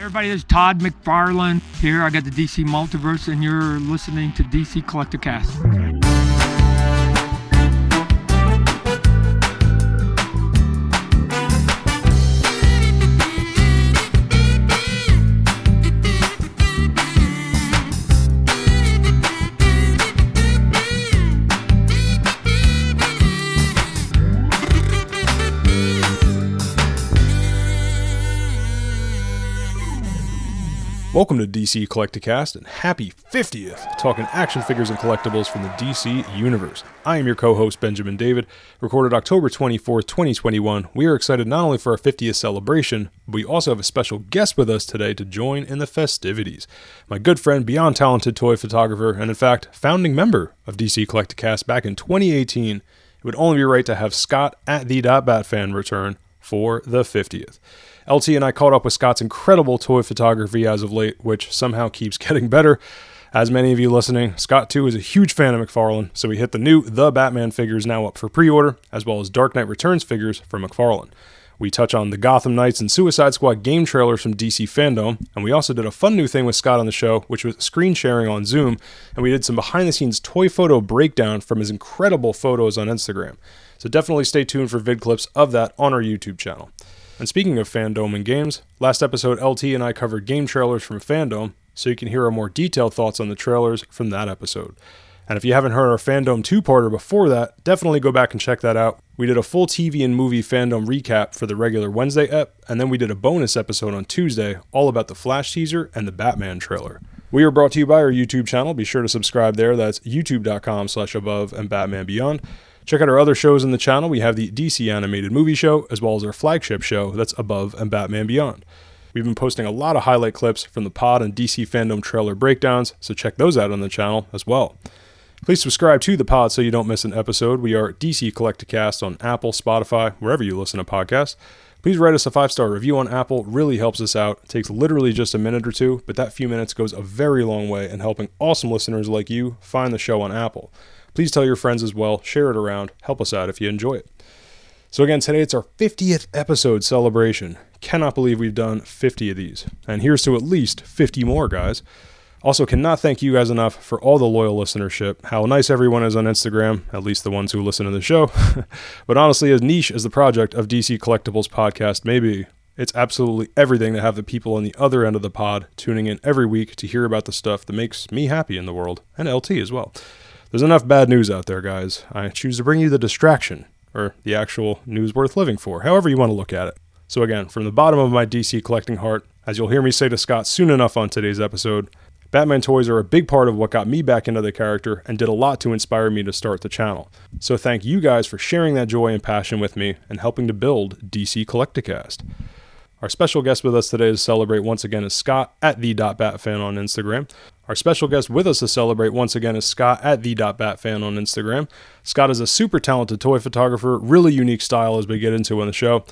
Everybody, this is Todd McFarlane here. I got the DC Multiverse, and you're listening to DC Collecticast. Welcome to DC Collecticast and happy 50th, talking action figures and collectibles from the DC Universe. I am your co host, Benjamin David. Recorded October 24th, 2021. We are excited not only for our 50th celebration, but we also have a special guest with us today to join in the festivities. My good friend, beyond talented toy photographer, and in fact, founding member of DC Collecticast back in 2018. It would only be right to have Scott at the Batfan return for the 50th. LT and I caught up with Scott's incredible toy photography as of late, which somehow keeps getting better. As many of you listening, Scott too is a huge fan of McFarlane, so we hit the new The Batman figures now up for pre-order, as well as Dark Knight Returns figures from McFarlane. We touch on the Gotham Knights and Suicide Squad game trailers from DC Fandom, and we also did a fun new thing with Scott on the show, which was screen sharing on Zoom, and we did some behind the scenes toy photo breakdown from his incredible photos on Instagram. So definitely stay tuned for vid clips of that on our YouTube channel. And speaking of Fandom and games, last episode LT and I covered game trailers from Fandom, so you can hear our more detailed thoughts on the trailers from that episode. And if you haven't heard our Fandom two parter before that, definitely go back and check that out. We did a full TV and movie fandom recap for the regular Wednesday ep, and then we did a bonus episode on Tuesday all about the Flash teaser and the Batman trailer. We are brought to you by our YouTube channel. Be sure to subscribe there. That's youtube.com slash above and Batman Beyond. Check out our other shows in the channel. We have the DC Animated Movie Show, as well as our flagship show that's Above and Batman Beyond. We've been posting a lot of highlight clips from the pod and DC fandom trailer breakdowns, so check those out on the channel as well. Please subscribe to the pod so you don't miss an episode. We are DC Collecticast on Apple, Spotify, wherever you listen to podcasts. Please write us a five star review on Apple. Really helps us out. It takes literally just a minute or two, but that few minutes goes a very long way in helping awesome listeners like you find the show on Apple. Please tell your friends as well, share it around, help us out if you enjoy it. So, again, today it's our 50th episode celebration. Cannot believe we've done 50 of these. And here's to at least 50 more, guys. Also, cannot thank you guys enough for all the loyal listenership, how nice everyone is on Instagram, at least the ones who listen to the show. but honestly, as niche as the project of DC Collectibles podcast may be, it's absolutely everything to have the people on the other end of the pod tuning in every week to hear about the stuff that makes me happy in the world, and LT as well. There's enough bad news out there, guys. I choose to bring you the distraction, or the actual news worth living for, however you want to look at it. So, again, from the bottom of my DC collecting heart, as you'll hear me say to Scott soon enough on today's episode, Batman toys are a big part of what got me back into the character and did a lot to inspire me to start the channel. So, thank you guys for sharing that joy and passion with me and helping to build DC Collecticast. Our special guest with us today to celebrate once again is Scott at the.batfan on Instagram. Our special guest with us to celebrate once again is Scott at the the.batfan on Instagram. Scott is a super talented toy photographer, really unique style as we get into on the show.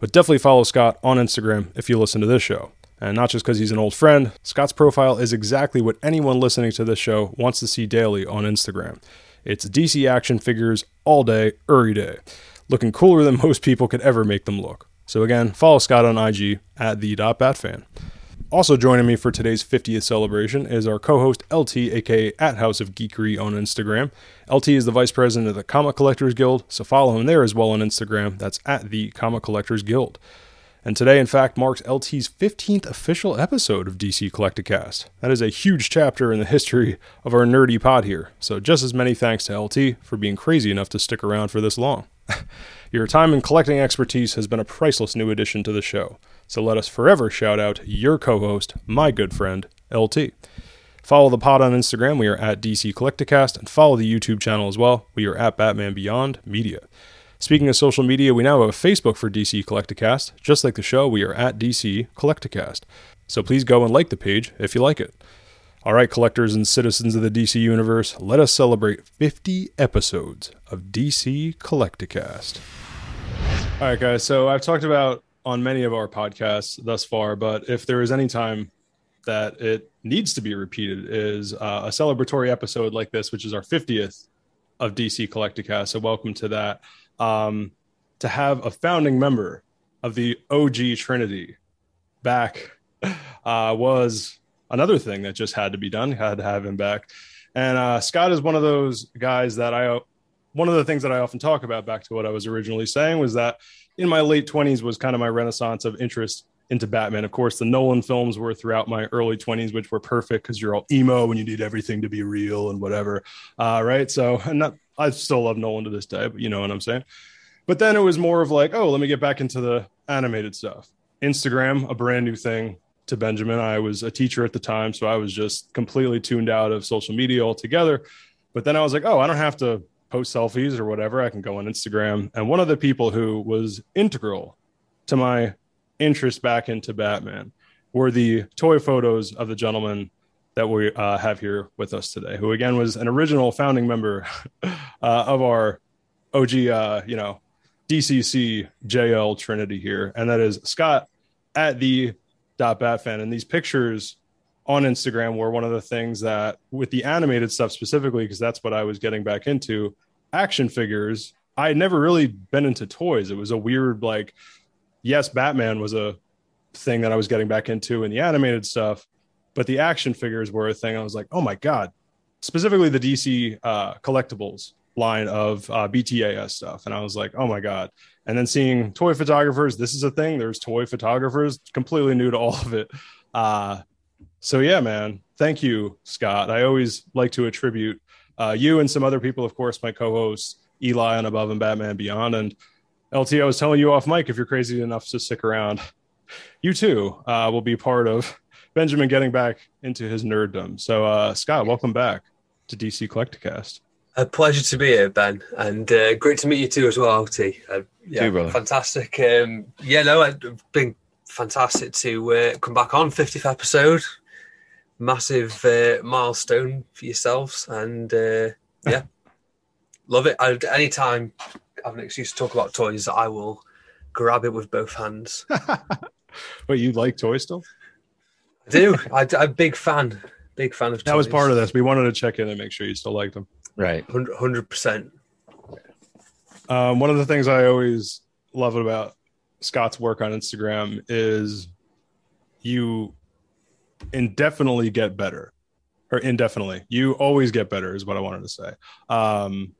But definitely follow Scott on Instagram if you listen to this show. And not just because he's an old friend, Scott's profile is exactly what anyone listening to this show wants to see daily on Instagram. It's DC action figures all day, every day, looking cooler than most people could ever make them look. So again, follow Scott on IG at the.batfan. Also joining me for today's 50th celebration is our co-host LT, aka at House of Geekery on Instagram. LT is the vice president of the Comic Collectors Guild, so follow him there as well on Instagram. That's at the Comic Collectors Guild. And today, in fact, marks LT's 15th official episode of DC Collecticast. That is a huge chapter in the history of our nerdy pod here. So, just as many thanks to LT for being crazy enough to stick around for this long. Your time and collecting expertise has been a priceless new addition to the show, so let us forever shout out your co host, my good friend, LT. Follow the pod on Instagram, we are at DC Collecticast, and follow the YouTube channel as well, we are at Batman Beyond Media. Speaking of social media, we now have a Facebook for DC Collecticast. Just like the show, we are at DC Collecticast. So please go and like the page if you like it. All right, collectors and citizens of the DC Universe, let us celebrate 50 episodes of DC Collecticast. All right, guys. So I've talked about on many of our podcasts thus far, but if there is any time that it needs to be repeated, is uh, a celebratory episode like this, which is our 50th of DC Collecticast. So welcome to that. Um, to have a founding member of the OG Trinity back uh, was another thing that just had to be done. Had to have him back. And uh, Scott is one of those guys that I, one of the things that I often talk about, back to what I was originally saying, was that in my late 20s was kind of my renaissance of interest into Batman. Of course, the Nolan films were throughout my early 20s, which were perfect because you're all emo and you need everything to be real and whatever. Uh, right. So, not, I still love Nolan to this day, but you know what I'm saying? But then it was more of like, oh, let me get back into the animated stuff. Instagram, a brand new thing to Benjamin. I was a teacher at the time, so I was just completely tuned out of social media altogether. But then I was like, oh, I don't have to post selfies or whatever. I can go on Instagram. And one of the people who was integral to my interest back into Batman were the toy photos of the gentleman that we uh, have here with us today, who again was an original founding member uh, of our OG, uh, you know, DCC JL Trinity here, and that is Scott at the dot Batfan. And these pictures on Instagram were one of the things that, with the animated stuff specifically, because that's what I was getting back into, action figures. I had never really been into toys. It was a weird like yes, Batman was a thing that I was getting back into in the animated stuff, but the action figures were a thing. I was like, oh my god, specifically the DC uh, collectibles line of uh, BTAS stuff, and I was like, oh my god. And then seeing toy photographers, this is a thing. There's toy photographers, completely new to all of it. Uh, so yeah, man, thank you, Scott. I always like to attribute uh, you and some other people, of course, my co-hosts Eli and Above and Batman Beyond, and LT, I was telling you off mic if you're crazy enough to stick around, you too uh, will be part of Benjamin getting back into his nerddom. So, uh, Scott, welcome back to DC Collecticast. A pleasure to be here, Ben, and uh, great to meet you too as well, LT. Uh, yeah, too, fantastic. Um, yeah, no, it's been fantastic to uh, come back on 50th episode. Massive uh, milestone for yourselves, and uh, yeah, love it. I, anytime I have an excuse to talk about toys, I will grab it with both hands. But you like toys still? I do. I, am a big fan. Big fan of toys. That was part of this. We wanted to check in and make sure you still like them. Right. 100%. Um, one of the things I always love about Scott's work on Instagram is you indefinitely get better. Or indefinitely. You always get better, is what I wanted to say. Um,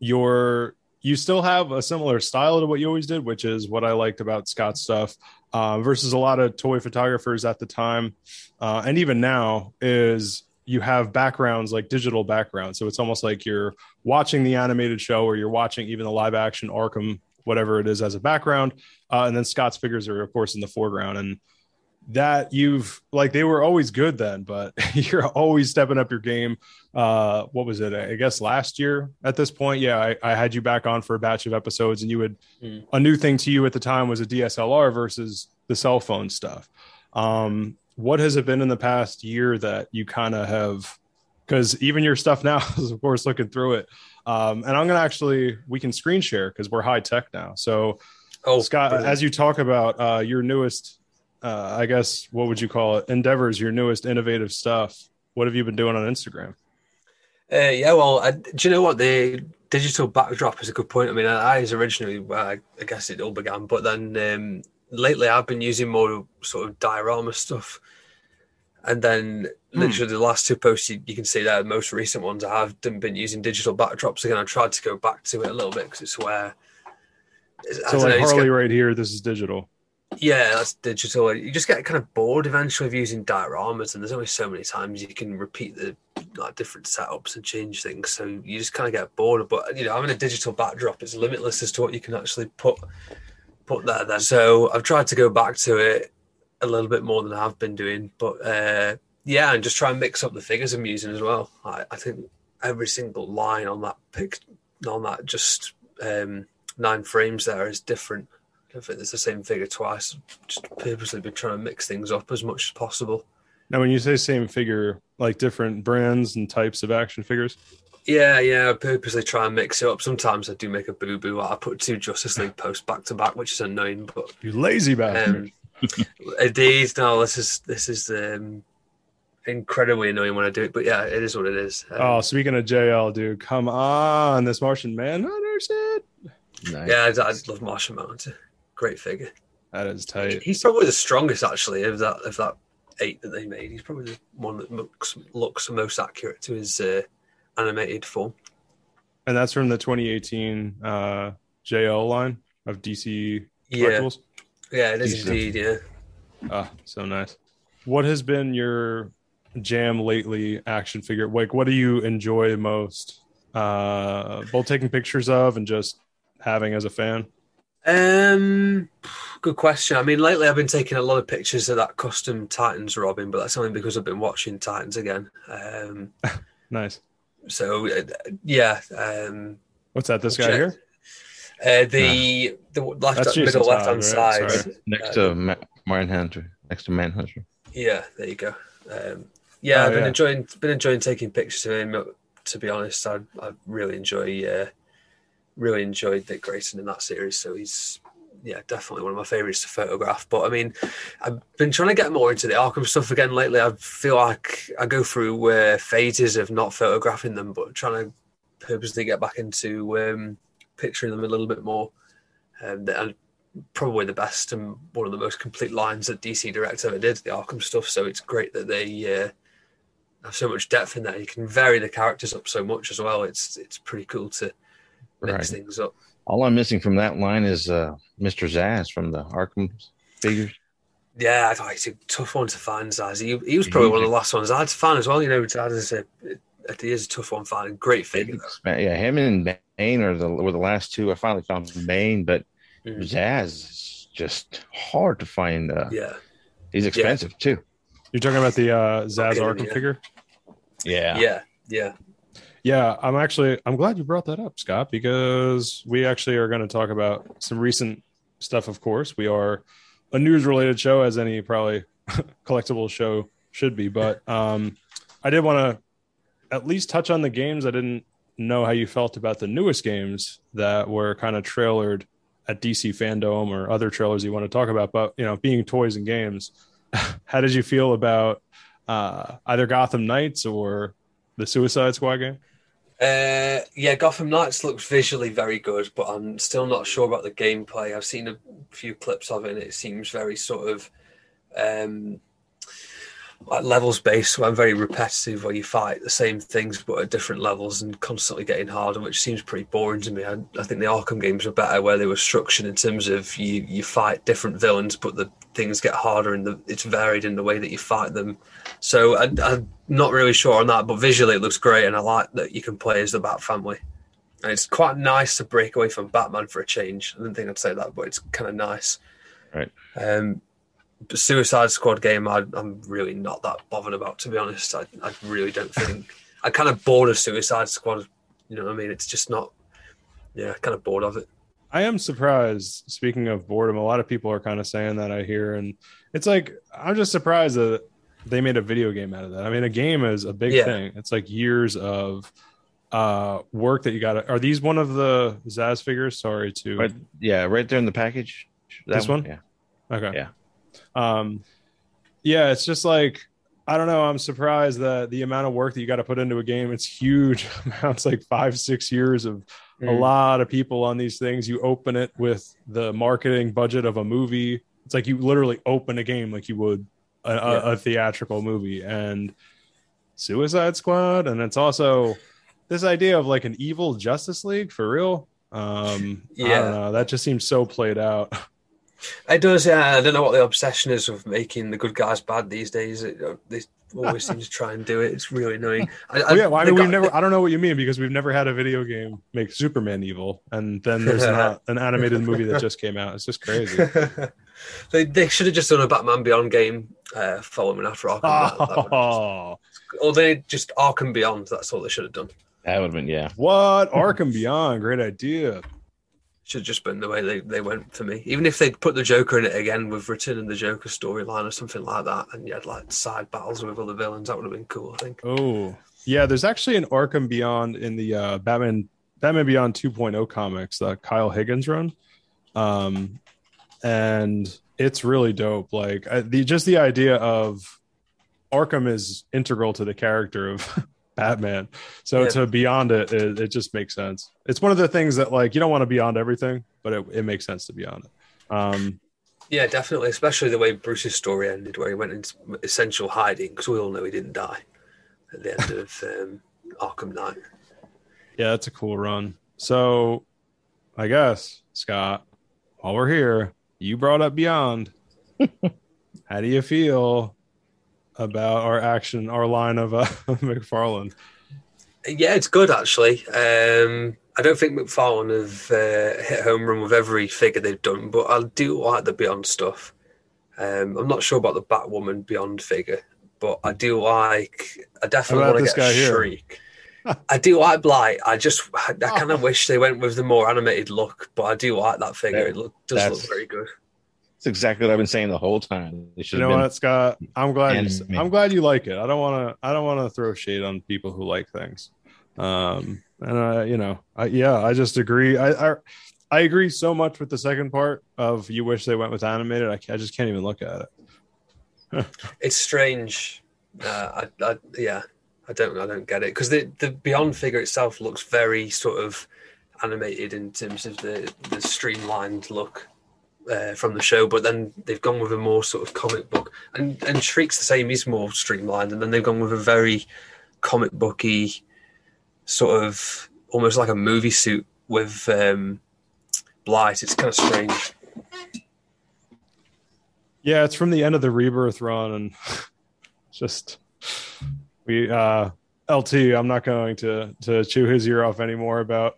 your you still have a similar style to what you always did, which is what I liked about Scott's stuff uh, versus a lot of toy photographers at the time, uh, and even now is you have backgrounds like digital backgrounds, so it's almost like you're watching the animated show or you're watching even the live action Arkham, whatever it is, as a background, uh, and then Scott's figures are of course in the foreground. And that you've like they were always good then but you're always stepping up your game. Uh what was it? I guess last year at this point yeah i, I had you back on for a batch of episodes and you would mm. a new thing to you at the time was a dslr versus the cell phone stuff. Um what has it been in the past year that you kind of have because even your stuff now is of course looking through it. Um and i'm gonna actually we can screen share because we're high tech now. So oh scott brilliant. as you talk about uh your newest uh, I guess what would you call it? Endeavors, your newest innovative stuff. What have you been doing on Instagram? Uh, yeah, well, I, do you know what the digital backdrop is a good point. I mean, I, I was originally, I, I, guess it all began, but then um, lately I've been using more sort of diorama stuff. And then hmm. literally the last two posts you, you, can see there, the most recent ones I have been using digital backdrops again. I tried to go back to it a little bit because it's where. So like know, Harley right here, this is digital. Yeah, that's digital. You just get kind of bored eventually of using dioramas, and there's only so many times you can repeat the like different setups and change things. So you just kind of get bored. But you know, having a digital backdrop, it's limitless as to what you can actually put put there. Then, so I've tried to go back to it a little bit more than I have been doing. But uh, yeah, and just try and mix up the figures I'm using as well. I, I think every single line on that pic, on that just um, nine frames there is different I think it's the same figure twice. Just purposely been trying to mix things up as much as possible. Now, when you say same figure, like different brands and types of action figures? Yeah, yeah. I purposely try and mix it up. Sometimes I do make a boo boo. I put two Justice League posts back to back, which is annoying. But you lazy bastard. Um, indeed, no. This is this is um, incredibly annoying when I do it. But yeah, it is what it is. Um, oh, speaking of JL, dude, come on, this Martian Manhunter shit. Nice. Yeah, I, I love Martian Manhunter great figure. That is tight. He's probably the strongest actually of that of that eight that they made. He's probably the one that looks looks most accurate to his uh, animated form. And that's from the 2018 uh, JL line of DC Yeah, yeah, it is Decent. indeed. Yeah. Ah, so nice. What has been your jam lately action figure? Like, what do you enjoy most? Uh, both taking pictures of and just having as a fan. Um, good question. I mean, lately I've been taking a lot of pictures of that custom Titans Robin, but that's only because I've been watching Titans again. Um, Nice. so uh, yeah, um, What's that? This guy Check. here? uh, the the left That's Jason middle left hand right? side. Sorry. Next Uh, to Ma- Manhunter. Next to Manhunter. Yeah, there you go. Um, yeah, Oh, I've been yeah. enjoying been enjoying taking pictures of him. To be honest, I I really enjoy uh, really enjoyed Dick Grayson in that series. So he's yeah definitely one of my favorites to photograph. But I mean, I've been trying to get more into the Arkham stuff again lately. I feel like I go through uh, phases of not photographing them, but trying to purposely get back into um, picturing them a little bit more. Um, and probably the best and one of the most complete lines that DC Direct ever did, the Arkham stuff. So it's great that they uh, have so much depth in there. You can vary the characters up so much as well. It's it's pretty cool to mix Right. things up. All I'm missing from that line is uh, Mr. Zsasz from the Arkham figures. Yeah, I thought it's a tough one to find. Zsasz. He, he was probably one of the last ones I'd find as well. You know, Zsasz is a he is a tough one finding. Great figure. though. Yeah, him and Bane are the were the last two. I finally found Bane, but Mhm. Zsasz is just hard to find. Uh, Yeah, He's expensive too. You're talking about the uh, Zsasz kidding, Arkham yeah. figure? Yeah. yeah, yeah. Yeah, I'm actually I'm glad you brought that up, Scott, because we actually are going to talk about some recent stuff. Of course, we are a news related show, as any probably collectible show should be. But um, I did want to at least touch on the games. I didn't know how you felt about the newest games that were kind of trailered at DC Fandom or other trailers you want to talk about. But you know, being toys and games, how did you feel about uh, either Gotham Knights or the Suicide Squad game? Uh, yeah, Gotham Knights looks visually very good, but I'm still not sure about the gameplay. I've seen a few clips of it, and it seems very sort of um, like levels based. So I'm very repetitive, where you fight the same things but at different levels and constantly getting harder, which seems pretty boring to me. I, I think the Arkham games are better, where they were structured in terms of you you fight different villains, but the things get harder and it's varied in the way that you fight them. So I, I'm not really sure on that, but visually it looks great, and I like that you can play as the Bat family. And it's quite nice to break away from Batman for a change. I didn't think I'd say that, but it's kind of nice. Right. Um, the Suicide Squad game, I, I'm really not that bothered about, to be honest. I, I really don't think. I'm kind of bored of Suicide Squad. You know what I mean? It's just not. Yeah, kind of bored of it. I am surprised. Speaking of boredom, a lot of people are kind of saying that I hear, and it's like I'm just surprised that they made a video game out of that. I mean, a game is a big Yeah. thing. It's like years of uh work that you got Are these one of the Zsasz figures? Sorry to But yeah, right there in the package. That This one? Yeah. Okay. Yeah. Um, yeah, it's just like I don't know. I'm surprised that the amount of work that you got to put into a game. It's huge amounts, like five, six years of a Mm. lot of people on these things. You open it with the marketing budget of a movie. It's like you literally open a game like you would a, a, Yeah. a theatrical movie and Suicide Squad, and it's also this idea of like an evil Justice League for real. Um, I Yeah. don't know. That just seems so played out. It does, yeah. I don't know what the obsession is of making the good guys bad these days. It, uh, they always seem to try and do it. It's really annoying. I, Oh, yeah, well, I mean, we've got- never. I don't know what you mean because we've never had a video game make Superman evil, and then there's not an animated movie that just came out. It's just crazy. they they should have just done a Batman Beyond game uh, following after Arkham. That- that would- Oh, or they just Arkham Beyond. That's all they should have done. That would have been yeah. what Arkham Beyond? Great idea. Should have just been the way they, they went for me. Even if they'd put the Joker in it again with returning the Joker storyline or something like that, and you had like side battles with other villains, that would have been cool. I think. Oh, yeah. There's actually an Arkham Beyond in the uh, Batman Batman Beyond 2.0 comics that Kyle Higgins run, um, and it's really dope. Like I, the just the idea of Arkham is integral to the character of Batman. So Yeah. to beyond it, it, it just makes sense. It's one of the things that like you don't want to beyond everything, but it, it makes sense to beyond it. Um, Yeah, definitely. Especially the way Bruce's story ended, where he went into essential hiding, because we all know he didn't die at the end of um, Arkham Knight. Yeah, that's a cool run. So, I guess Scott, while we're here, you brought up Beyond. How do you feel about our action, our line of uh, McFarlane? Yeah, it's good actually. Um, I don't think McFarlane have uh, hit home run with every figure they've done, but I do like the Beyond stuff. Um, I'm not sure about the Batwoman Beyond figure, but I do like. I definitely want to get guy a here? Shriek. I do like Blight. I just, I, kind of wish they went with the more animated look, but I do like that figure. That- it look, does look very good. That's exactly what I've been saying the whole time. They You know been. what, Scott? I'm glad. You, Anime. I'm glad you like it. I don't want to. I don't want to throw shade on people who like things. Um, and I, you know, I, yeah, I just agree. I, I, I agree so much with the second part of you wish they went with animated. I, I just can't even look at it. It's strange. Uh, I, I, yeah, I don't, I don't get it because the the Beyond figure itself looks very sort of animated in terms of the the streamlined look uh, from the show, but then they've gone with a more sort of comic book, and and Shriek's the same. He's more streamlined, and then they've gone with a very comic booky sort of almost like a movie suit with um, Blight. It's kind of strange. Yeah, it's from the end of the rebirth run, and just we uh LT. I'm not going to to chew his ear off anymore about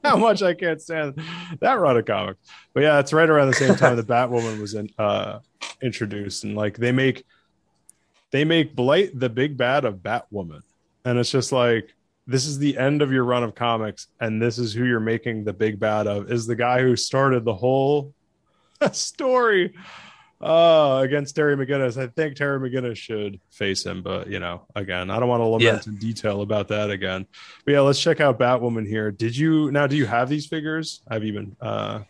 how much I can't stand that run of comics. But yeah, it's right around the same time the Batwoman was in, uh introduced, and like they make they make Blight the big bad of Batwoman, and it's just like this is the end of your run of comics, and this is who you're making the big bad of is the guy who started the whole story uh against Terry McGinnis. I think Terry McGinnis should face him, but you know, again, I don't want to lament in detail about that again. But yeah, let's check out Batwoman here. Did you now do you have these figures? I've even uh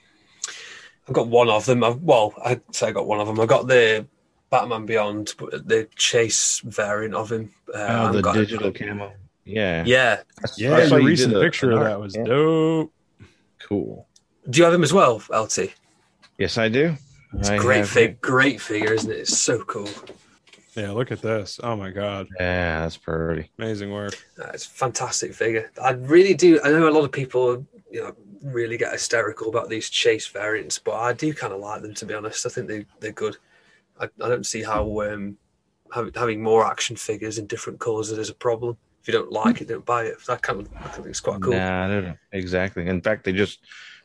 I've got one of them. I've, well, I'd say I got one of them. I got the Batman Beyond, the Chase variant of him. Uh, Oh, the got- digital camo. Yeah. Yeah. yeah, I saw the you recent did a- picture of that was Yeah. dope. Cool. Do you have him as well, LT? Yes, I do. It's I a great have- fig, great figure, isn't it? It's so cool. Yeah, look at this. Oh my god. Yeah, that's pretty. Amazing work. Uh, it's a fantastic figure. I really do. I know a lot of people, you know, really get hysterical about these chase variants, but I do kind of like them to be honest. I think they they're good. I, I don't see how um having, having more action figures in different colours is a problem. If you don't like it, don't buy it. That kind of I think it's quite cool. Nah, I don't know. Exactly. In fact, they just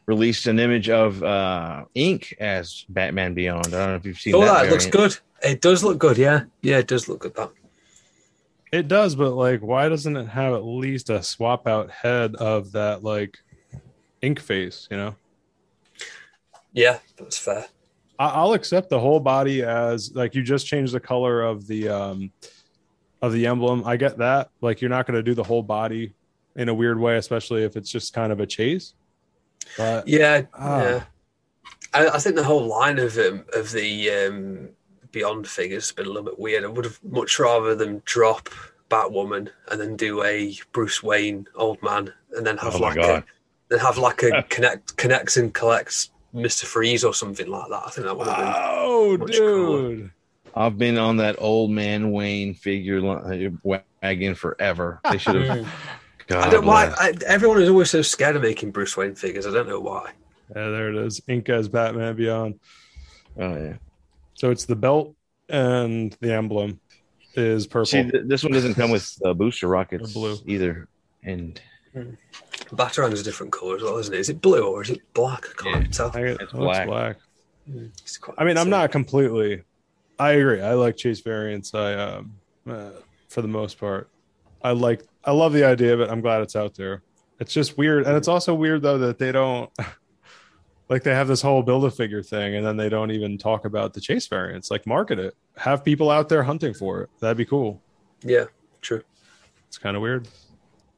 released an image of uh Inque as Batman Beyond. I don't know if you've seen oh, that. that looks good. It does look good. Yeah, yeah, it does look good. That It does, but like why doesn't it have at least a swap out head of that like ink face, you know? yeah, that's fair. I- I'll accept the whole body as like you just changed the color of the um of the emblem. I get that. Like you're not going to do the whole body in a weird way, especially if it's just kind of a chase. But Yeah, Ah. yeah. I, I think the whole line of um, of the um, Beyond figures has been a little bit weird. I would have much rather them drop Batwoman and then do a Bruce Wayne old man and then have Oh like a then have like a connect connects and collects Mister Freeze or something like that. I think that would have been. oh, cooler. dude. I've been on that old man Wayne figure wagon forever. They should have. God I don't know why. I, everyone is always so scared of making Bruce Wayne figures. I don't know why. Yeah, there it is. Inque as Batman Beyond. Oh yeah. So it's the belt and the emblem is purple. See, th- this one doesn't come with uh, booster rockets Or blue. either. And Batarang's a different color as well, isn't it? Is it blue or is it black? I can't Yeah. tell. I It's oh, it's black. black. It's quite- I mean, I'm not completely. I agree. I like chase variants. I um, uh, for the most part, I like. I love the idea of it. I'm glad it's out there. It's just weird, and it's also weird though that they don't. Like they have this whole build a figure thing, and then they don't even talk about the chase variants. Like market it, have people out there hunting for it. That'd be cool. Yeah, true. It's kind of weird.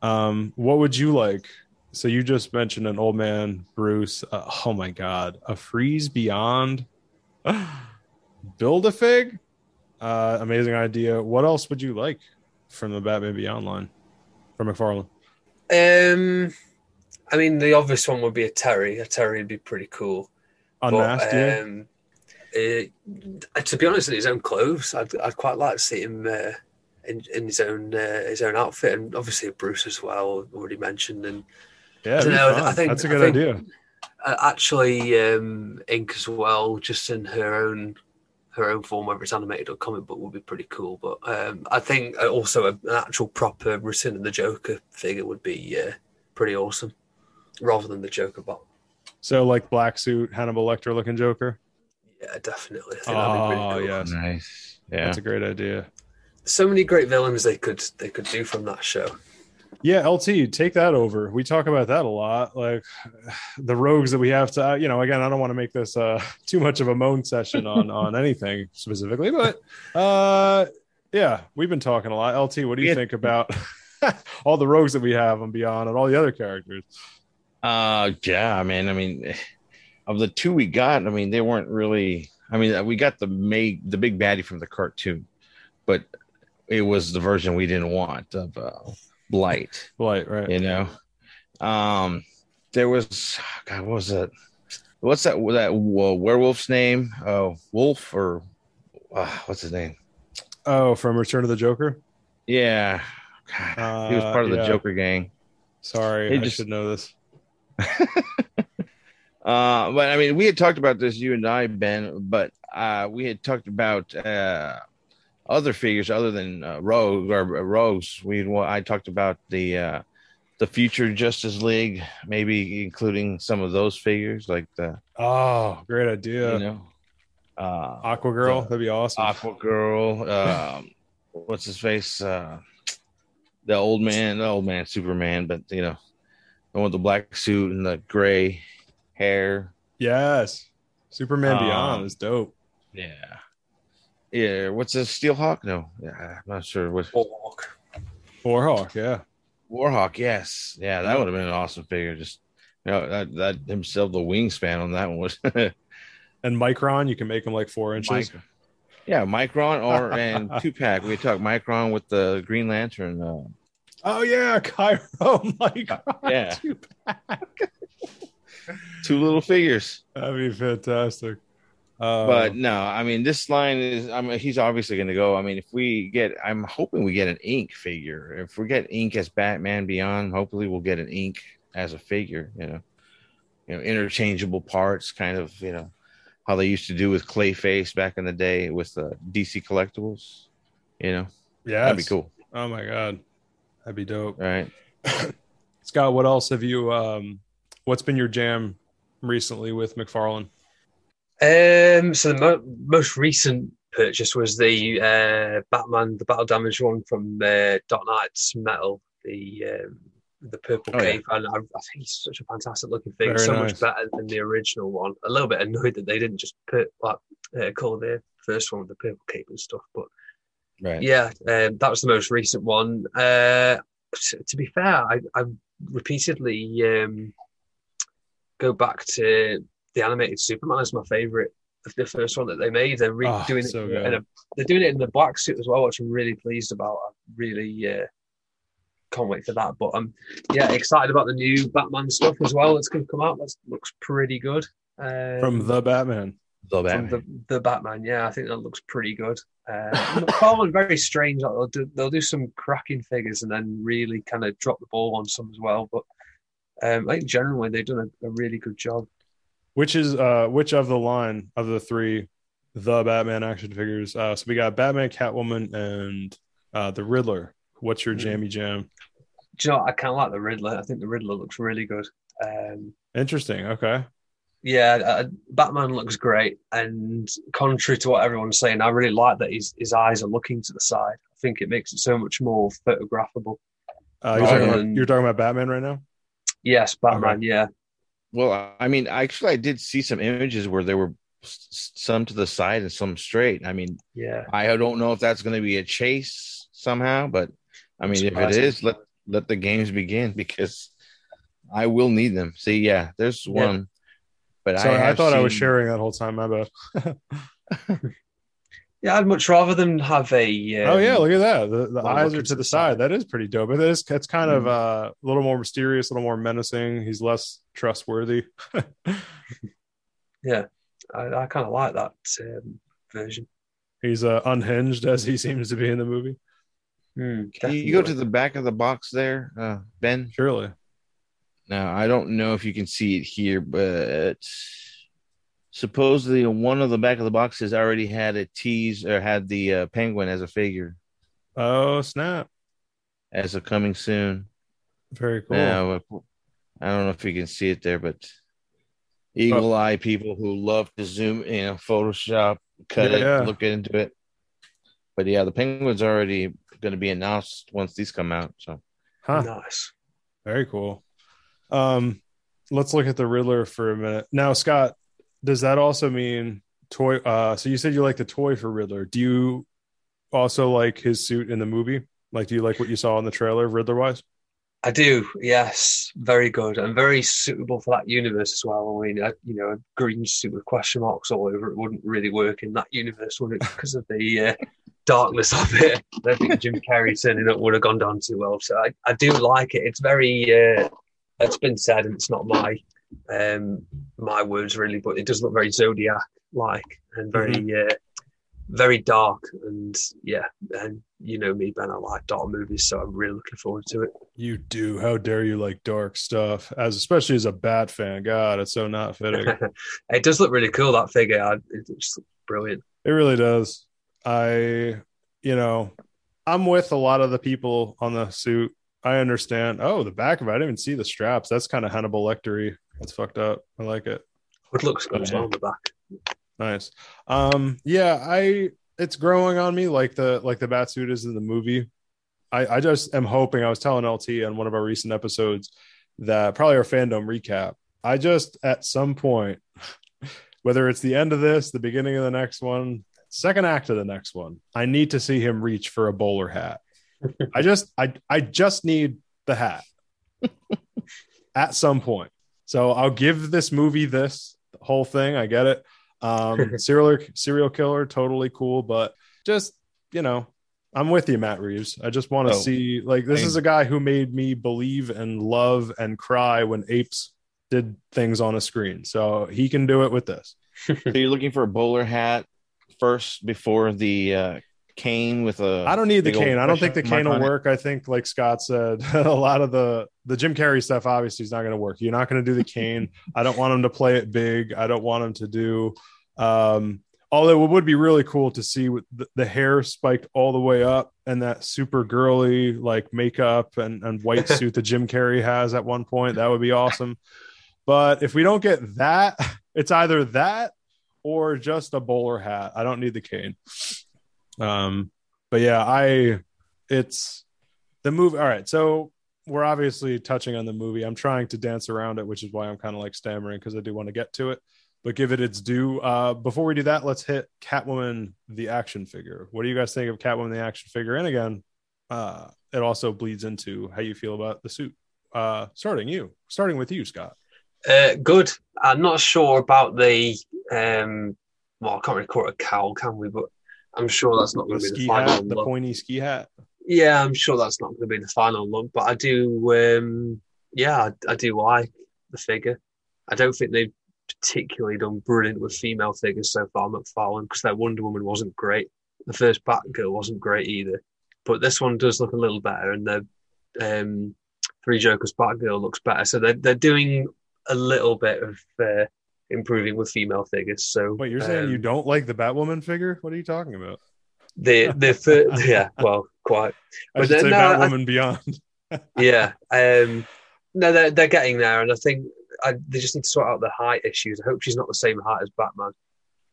Um, what would you like? So you just mentioned an old man, Bruce. Uh, oh my God, a freeze beyond. Build a fig. Uh, amazing idea. What else would you like from the Batman Beyond line from McFarlane? Um, I mean, the obvious one would be a Terry. A Terry would be pretty cool. Unmasked, but, um, Uh, to be honest, in his own clothes, I'd, I'd quite like to see him uh, in, in his own uh, his own outfit, and obviously Bruce as well, already mentioned. And Yeah, I know. I think- that's a good think- idea. actually, um, Inque as well, just in her own her own form, whether it's animated or comic book, would be pretty cool. But um, I think uh, also an actual proper Return of the Joker figure would be uh, pretty awesome, rather than the Joker bot. So like black suit, Hannibal Lecter looking Joker. Yeah, definitely. I think that'd be Oh pretty cool. yes, Nice. Yeah. that's a great idea. So many great villains they could they could do from that show. Yeah, LT, take that over. We talk about that a lot. Like the rogues that we have to, you know, again, I don't want to make this uh, too much of a moan session on on anything specifically, but uh, yeah, we've been talking a lot. LT, what do you Yeah. think about all the rogues that we have on Beyond and all the other characters? Uh, yeah, man. I mean, of the two we got, I mean, they weren't really. I mean, we got the May, the big baddie from the cartoon, but it was the version we didn't want of uh, Blight. Blight, right? You know, um, there was God, what was that? What's that? That uh, werewolf's name? Oh, Wolf or uh, what's his name? Oh, from Return of the Joker. Yeah, God, he was Uh, part of the. Joker gang. Sorry, He I just- should know this. Uh, but I mean, we had talked about this, you and I, Ben, but uh, we had talked about uh, other figures other than uh, Rogue or uh, Rogues. We I talked about the uh, the future Justice League, maybe including some of those figures, like the Oh, great idea. you know, uh, Aqua Girl, the- that'd be awesome. Aqua Girl. Um, what's his face? Uh, the old man, the old man, Superman, but you know, the one with the black suit and the gray hair. Yes, Superman Beyond Um, is dope. Yeah. Yeah. What's a steel hawk? No, yeah, I'm not sure. What Hawk. Warhawk, yeah. Warhawk? Yes. Yeah, that would have been an awesome figure. Just you know, that, that himself, the wingspan on that one was. And Micron, you can make them like four inches. Mic- yeah, Micron or and two pack. We talked Micron with the Green Lantern. Uh, Oh yeah, Kai-Ro Micron. Yeah. two little figures. That'd be fantastic. Uh, But no, I mean this line is. I mean he's obviously going to go. I mean if we get, I'm hoping we get an Inque figure. If we get Inque as Batman Beyond, hopefully we'll get an Inque as a figure. You know, you know, interchangeable parts, kind of. You know, how they used to do with Clayface back in the day with the DC collectibles. You know, yeah, that'd be cool, Oh my god, that'd be dope. All right, Scott, what else have you? Um, what's been your jam recently with McFarlane? Um, so the mo- most recent purchase was the uh, Batman, the battle damage one from uh, Dark Nights Metal, the um, the purple Oh, yeah. cape, and I, I think he's such a fantastic looking thing. Very so nice. much better than the original one. A little bit annoyed that they didn't just put like uh, call the first one with the purple cape and stuff, but Right. yeah, um, that was the most recent one. Uh, t- to be fair, I, I repeatedly um, go back to the animated Superman is my favorite. The first one that they made, they're re- Oh, doing so it. good. In a, they're doing it in the black suit as well, which I'm really pleased about. I really uh, can't wait for that. But I'm yeah excited about the new Batman stuff as well. That's going to come out. That looks pretty good. Um, From the Batman. The from Batman. the, the Batman. Yeah, I think that looks pretty good. Uh, McFarlane very strange. Like they'll do they'll do some cracking figures and then really kind of drop the ball on some as well. But um, I think generally they've done a, a really good job. Which is uh which of the line of the three the Batman action figures? Uh so we got Batman, Catwoman, and uh the Riddler. What's your Mhm. jammy jam? Do you know what? I kind of like the Riddler. I think the Riddler looks really good. Um, Interesting. Okay. yeah, uh, Batman looks great. And contrary to what everyone's saying, I really like that his his eyes are looking to the side. I think it makes it so much more photographable. Uh you're, talking about, you're talking about Batman right now? Yes, Batman. Yeah, Well, I mean, actually, I did see some images where there were some to the side and some straight. I mean, yeah. I don't know if that's going to be a chase somehow, but I mean, if it is, let let the games begin because I will need them. See, yeah, there's Yeah. one, but Sorry, I, have thought I was sharing that whole time. My bad. Yeah, I'd much rather them have a. Um, oh yeah, look at that. The, the eyes are to the the side. side. That is pretty dope. It is it's kind of Mm. uh, a little more mysterious, a little more menacing. He's less trustworthy. I, I kind of like that um, version. He's uh, unhinged as he seems to be in the movie. Mm, Can you go to the back of the box there, uh, Ben? Surely. Now I don't know if you can see it here, but supposedly one of the back of the boxes already had a tease or had the uh, penguin as a figure Oh snap! as a coming soon. Very cool. Now uh, I don't know if you can see it there, but eagle eye people who love to zoom in Photoshop, cut Yeah, it, yeah. look into it. But yeah, the penguin's already going to be announced once these come out. So Huh. Nice. Very cool. Um, let's look at the Riddler for a minute. Now, Scott, does that also mean toy? Uh, so you said you like the toy for Riddler. Do you also like his suit in the movie? Like, do you like what you saw in the trailer, Riddler wise? I do, yes, very good and very suitable for that universe as well. I mean, you know, a green suit with question marks all over it wouldn't really work in that universe, would it? Because of the uh, darkness of it. I don't think Jim Carrey turning up would have gone down too well. So I, I do like it. It's very, uh, it's been said, and it's not my um, my words really, but it does look very Zodiac like and very, uh, very dark. And yeah, and you know me, Ben, I like dark movies, so I'm really looking forward to it. You do. How dare you like dark stuff? As especially as a Bat fan. God, it's so not fitting. it does look really cool that figure. I, it just looks brilliant. It really does. I, you know, I'm with a lot of the people on the suit. I understand. Oh, the back of it. I didn't even see the straps. That's kind of Hannibal Lectery. That's fucked up. I like it. It looks good as on the back. Nice. Um, yeah, I it's growing on me like the like the bat suit is in the movie. I, I just am hoping I was telling LT on one of our recent episodes that probably our fandom recap. I just at some point, whether it's the end of this, the beginning of the next one, second act of the next one, I need to see him reach for a bowler hat. I just I I just need the hat at some point. So I'll give this movie this whole thing. I get it. Um, serial serial killer, totally cool, but just you know, I'm with you, Matt Reeves. I just want to Oh, see like this same. is a guy who made me believe and love and cry when apes did things on a screen. So he can do it with this. So you're looking for a bowler hat first before the uh, cane with a. I don't need the cane. I don't think the cane will it? work. I think, like Scott said, a lot of the the Jim Carrey stuff obviously is not going to work. You're not going to do the cane. I don't want him to play it big. I don't want him to do. Um, although it would be really cool to see with the, the hair spiked all the way up and that super girly like makeup and, and white suit that Jim Carrey has at one point. That would be awesome. But if we don't get that, it's either that or just a bowler hat. I don't need the cane. Um, but yeah, I it's the movie. All right, so we're obviously touching on the movie. I'm trying to dance around it, which is why I'm kind of like stammering because I do want to get to it. But give it its due. Uh, before we do that, let's hit Catwoman the action figure. What do you guys think of Catwoman the action figure? And again, uh, it also bleeds into how you feel about the suit. Uh, starting you, starting with you, Scott. Uh, good. I'm not sure about the. Um, well, I can't it a cowl, can we? But I'm sure that's not going to be the final hat, the look. pointy ski hat. Yeah, I'm sure that's not going to be the final look. But I do. Um, yeah, I, I do like the figure. I don't think they've particularly done brilliant with female figures so far, McFarlane, because their Wonder Woman wasn't great. The first Batgirl wasn't great either. But this one does look a little better, and the um, Three Jokers Batgirl looks better. So they're they're doing a little bit of uh, improving with female figures. So Wait, you're saying you um, don't like the Batwoman figure? What are you talking about? the the fir- yeah, well, quite I But should then- say no, I- Batwoman Beyond. yeah. Um, no, they're they're getting there, and I think I, they just need to sort out the height issues. I hope she's not the same height as Batman.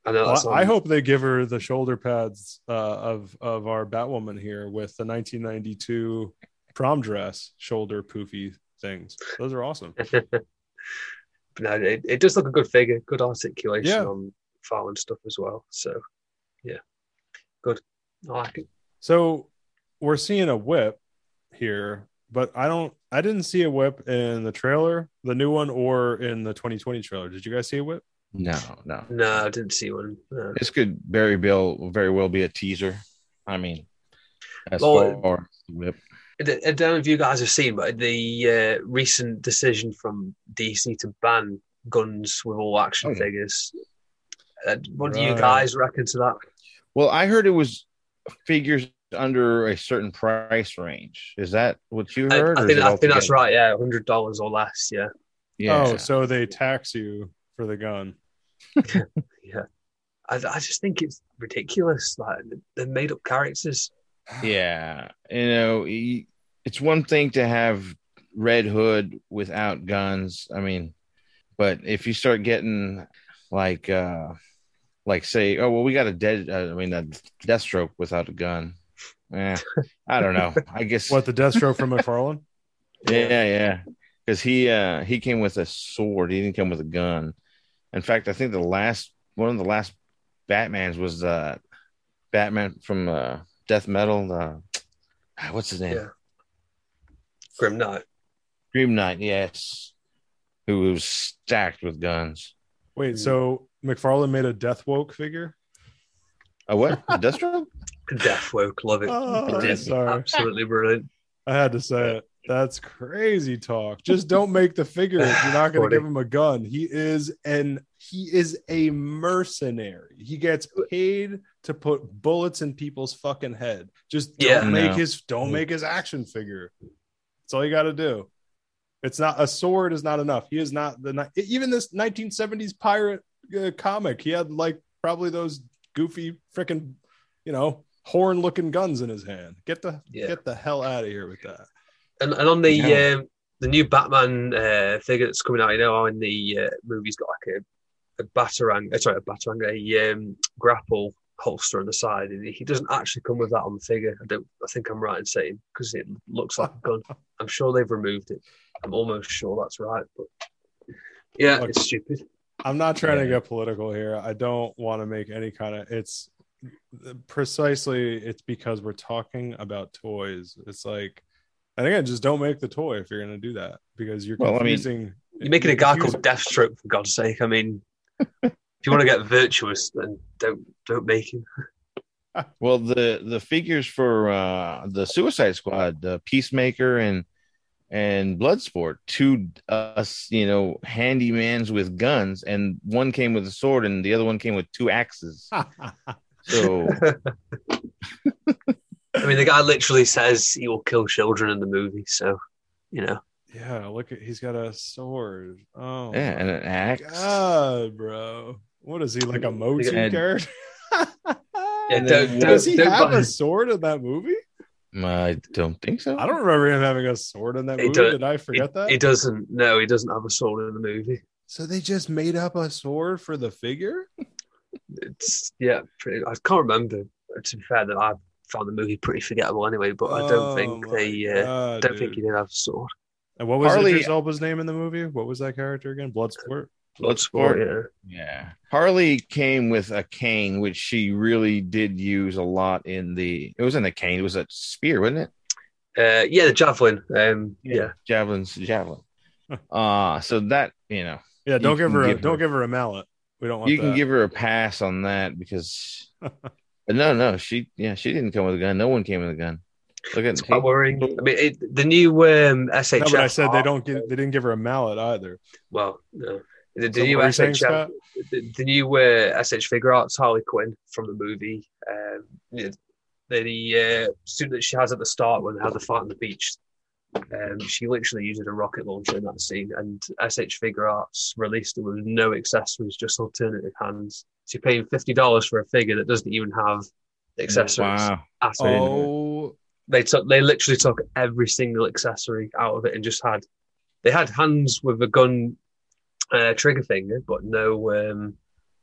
I know Well, I hope they give her the shoulder pads uh, of of our Batwoman here with the 1992 prom dress shoulder poofy things. Those are awesome. But no, it, it does look a good figure, good articulation Yeah. on Farland stuff as well. So, yeah, good. I like it. So we're seeing a whip here, but I don't. I didn't see a whip in the trailer, the new one, or in the 2020 trailer. Did you guys see a whip? No, no. No, I didn't see one. No. This could very well, very well be a teaser. I mean, as Well, far as the whip. I don't know if you guys have seen, but the uh, recent decision from DC to ban guns with all action Oh, yeah. figures. Uh, what do you guys reckon to that? Well, I heard it was figures under a certain price range. Is that what you heard? I or think I think that's right. Yeah, hundred dollars or less. Yeah, Yeah. Oh, so they tax you for the gun. yeah. I, I just think it's ridiculous. Like they're made up characters. yeah. You know, y- it's one thing to have Red Hood without guns. I mean, but if you start getting like, uh, like say, oh well, we got a dead. Uh, I mean, a Deathstroke without a gun. Eh, I don't know. I guess What the Deathstroke from McFarlane? Yeah, yeah. Because he uh he came with a sword. He didn't come with a gun. In fact, I think the last one of the last Batmans was uh Batman from uh Death Metal. Uh, what's his name? Yeah. Grim Knight. Dream Knight. Yes, who was stacked with guns. Wait, so McFarlane made a Death Woke figure? A what? Deathstroke? Deathwoke, love it. Oh, Brilliant. sorry. Absolutely brilliant. I had to say it. That's crazy talk. Just don't make the figure. if You're not going to give him a gun. He is an he is a mercenary. He gets paid to put bullets in people's fucking head. Just don't Yeah. make No. his don't make his action figure. That's all you got to do. It's not a sword is not enough. He is not the even this 1970s pirate uh, comic. He had like probably those goofy freaking you know horn looking guns in his hand. Get the Yeah. get the hell out of here with that. And, and on the Yeah. um, the new Batman uh, figure that's coming out, you know, in the uh, movie's got like a, a batarang, uh, sorry, a batarang, a um, grapple holster on the side. And he doesn't actually come with that on the figure. I don't. I think I'm right in saying because it looks like a gun. I'm sure they've removed it. I'm almost sure that's right, but yeah, Look, it's stupid. I'm not trying to get political here. I don't want to make any kind of it's precisely it's because we're talking about toys. It's like and again, just don't make the toy if you're gonna do that because you're Well, I mean, confusing. You're making a guy confusing- called Deathstroke for God's sake. I mean, if you want to get virtuous, then don't don't make him. Well, the the figures for uh the Suicide Squad, the Peacemaker and and Bloodsport, two us, you know, handymans with guns, and one came with a sword, and the other one came with two axes. So I mean, the guy literally says he will kill children in the movie, so you know. yeah, look at he's got a sword. Oh yeah, and an axe. God, bro. What is he like a Motu character? Yeah, And don't, then don't, Does he have buy- a sword in that movie? I don't think so. I don't remember him having a sword in that He movie. don't- Did I forget he, that? He doesn't. No, he doesn't have a sword in the movie. so they just made up a sword for the figure? It's yeah. Pretty, I can't remember. To be fair, that I found the movie pretty forgettable anyway. But I don't Oh think they. Uh, God, don't think he did have a sword. And what was Harley- Idris Elba's name in the movie? What was that character again? Bloodsport. Bloodsport. Yeah. Yeah. Harley came with a cane, which she really did use a lot in the. It wasn't a cane; it was a spear, wasn't it? Uh, yeah, the javelin. Um, yeah. javelin's javelin. uh so that you know Yeah, don't give can her a give don't give her a mallet. We don't want you can give her a pass on that because. but no, no, she yeah she didn't come with a gun. No one came with a gun. Look at It's quite worrying. I mean, it, the new um, SHF. no, but I said they don't give they didn't give her a mallet either. Well, no. The, So new what were you saying, the, the new uh, SH Figuarts Harley Quinn from the movie. Um, the the uh, suit that she has at the start when they have the fight on the beach. Um, she literally uses a rocket launcher in that scene, and SH Figuarts released it with no accessories, just alternative hands. So you're paying fifty dollars for a figure that doesn't even have accessories Wow. Oh, they took they literally took every single accessory out of it and just had they had hands with a gun uh, trigger finger but no um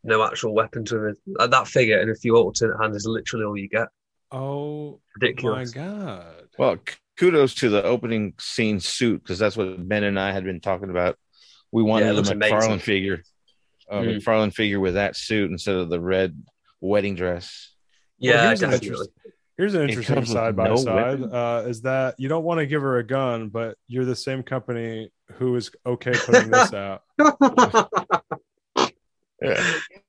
no actual weapons with it Uh, that figure and a few alternate hands is literally all you get oh ridiculous my god! Well, kudos to the opening scene suit because that's what Ben and I had been talking about. We wanted Yeah, it a McFarlane amazing. figure, a Mm. McFarlane figure with that suit instead of the red wedding dress. yeah here's an definitely Here's an interesting comes side by no side. Uh, is that you don't want to give her a gun, but you're the same company who is okay putting this out.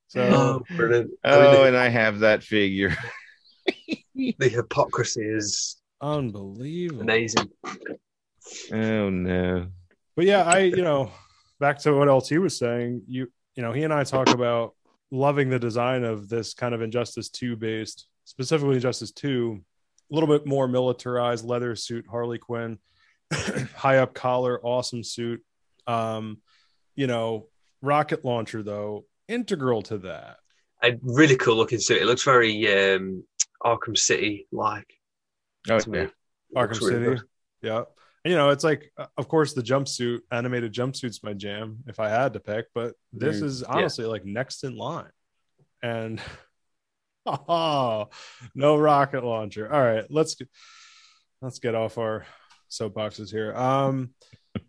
So oh brilliant I Oh, mean, and I have that figure. the, the hypocrisy is unbelievable. amazing Oh no. But yeah, I you know back to what LT was saying. You you know he and I talk about loving the design of this kind of Injustice 2 based, specifically Injustice 2, a little bit more militarized leather suit, Harley Quinn, high up collar, awesome suit. Um, you know, rocket launcher though, integral to that. A really cool looking suit. It looks very um, Arkham City like. Oh, to me. yeah. Arkham Looks really City. good. Yeah. You know, it's like, uh, of course, the jumpsuit, animated jumpsuit's my jam if I had to pick, but this Mm, is honestly like next in line. And oh, no rocket launcher. All right, let's get, let's get off our soapboxes here. Um,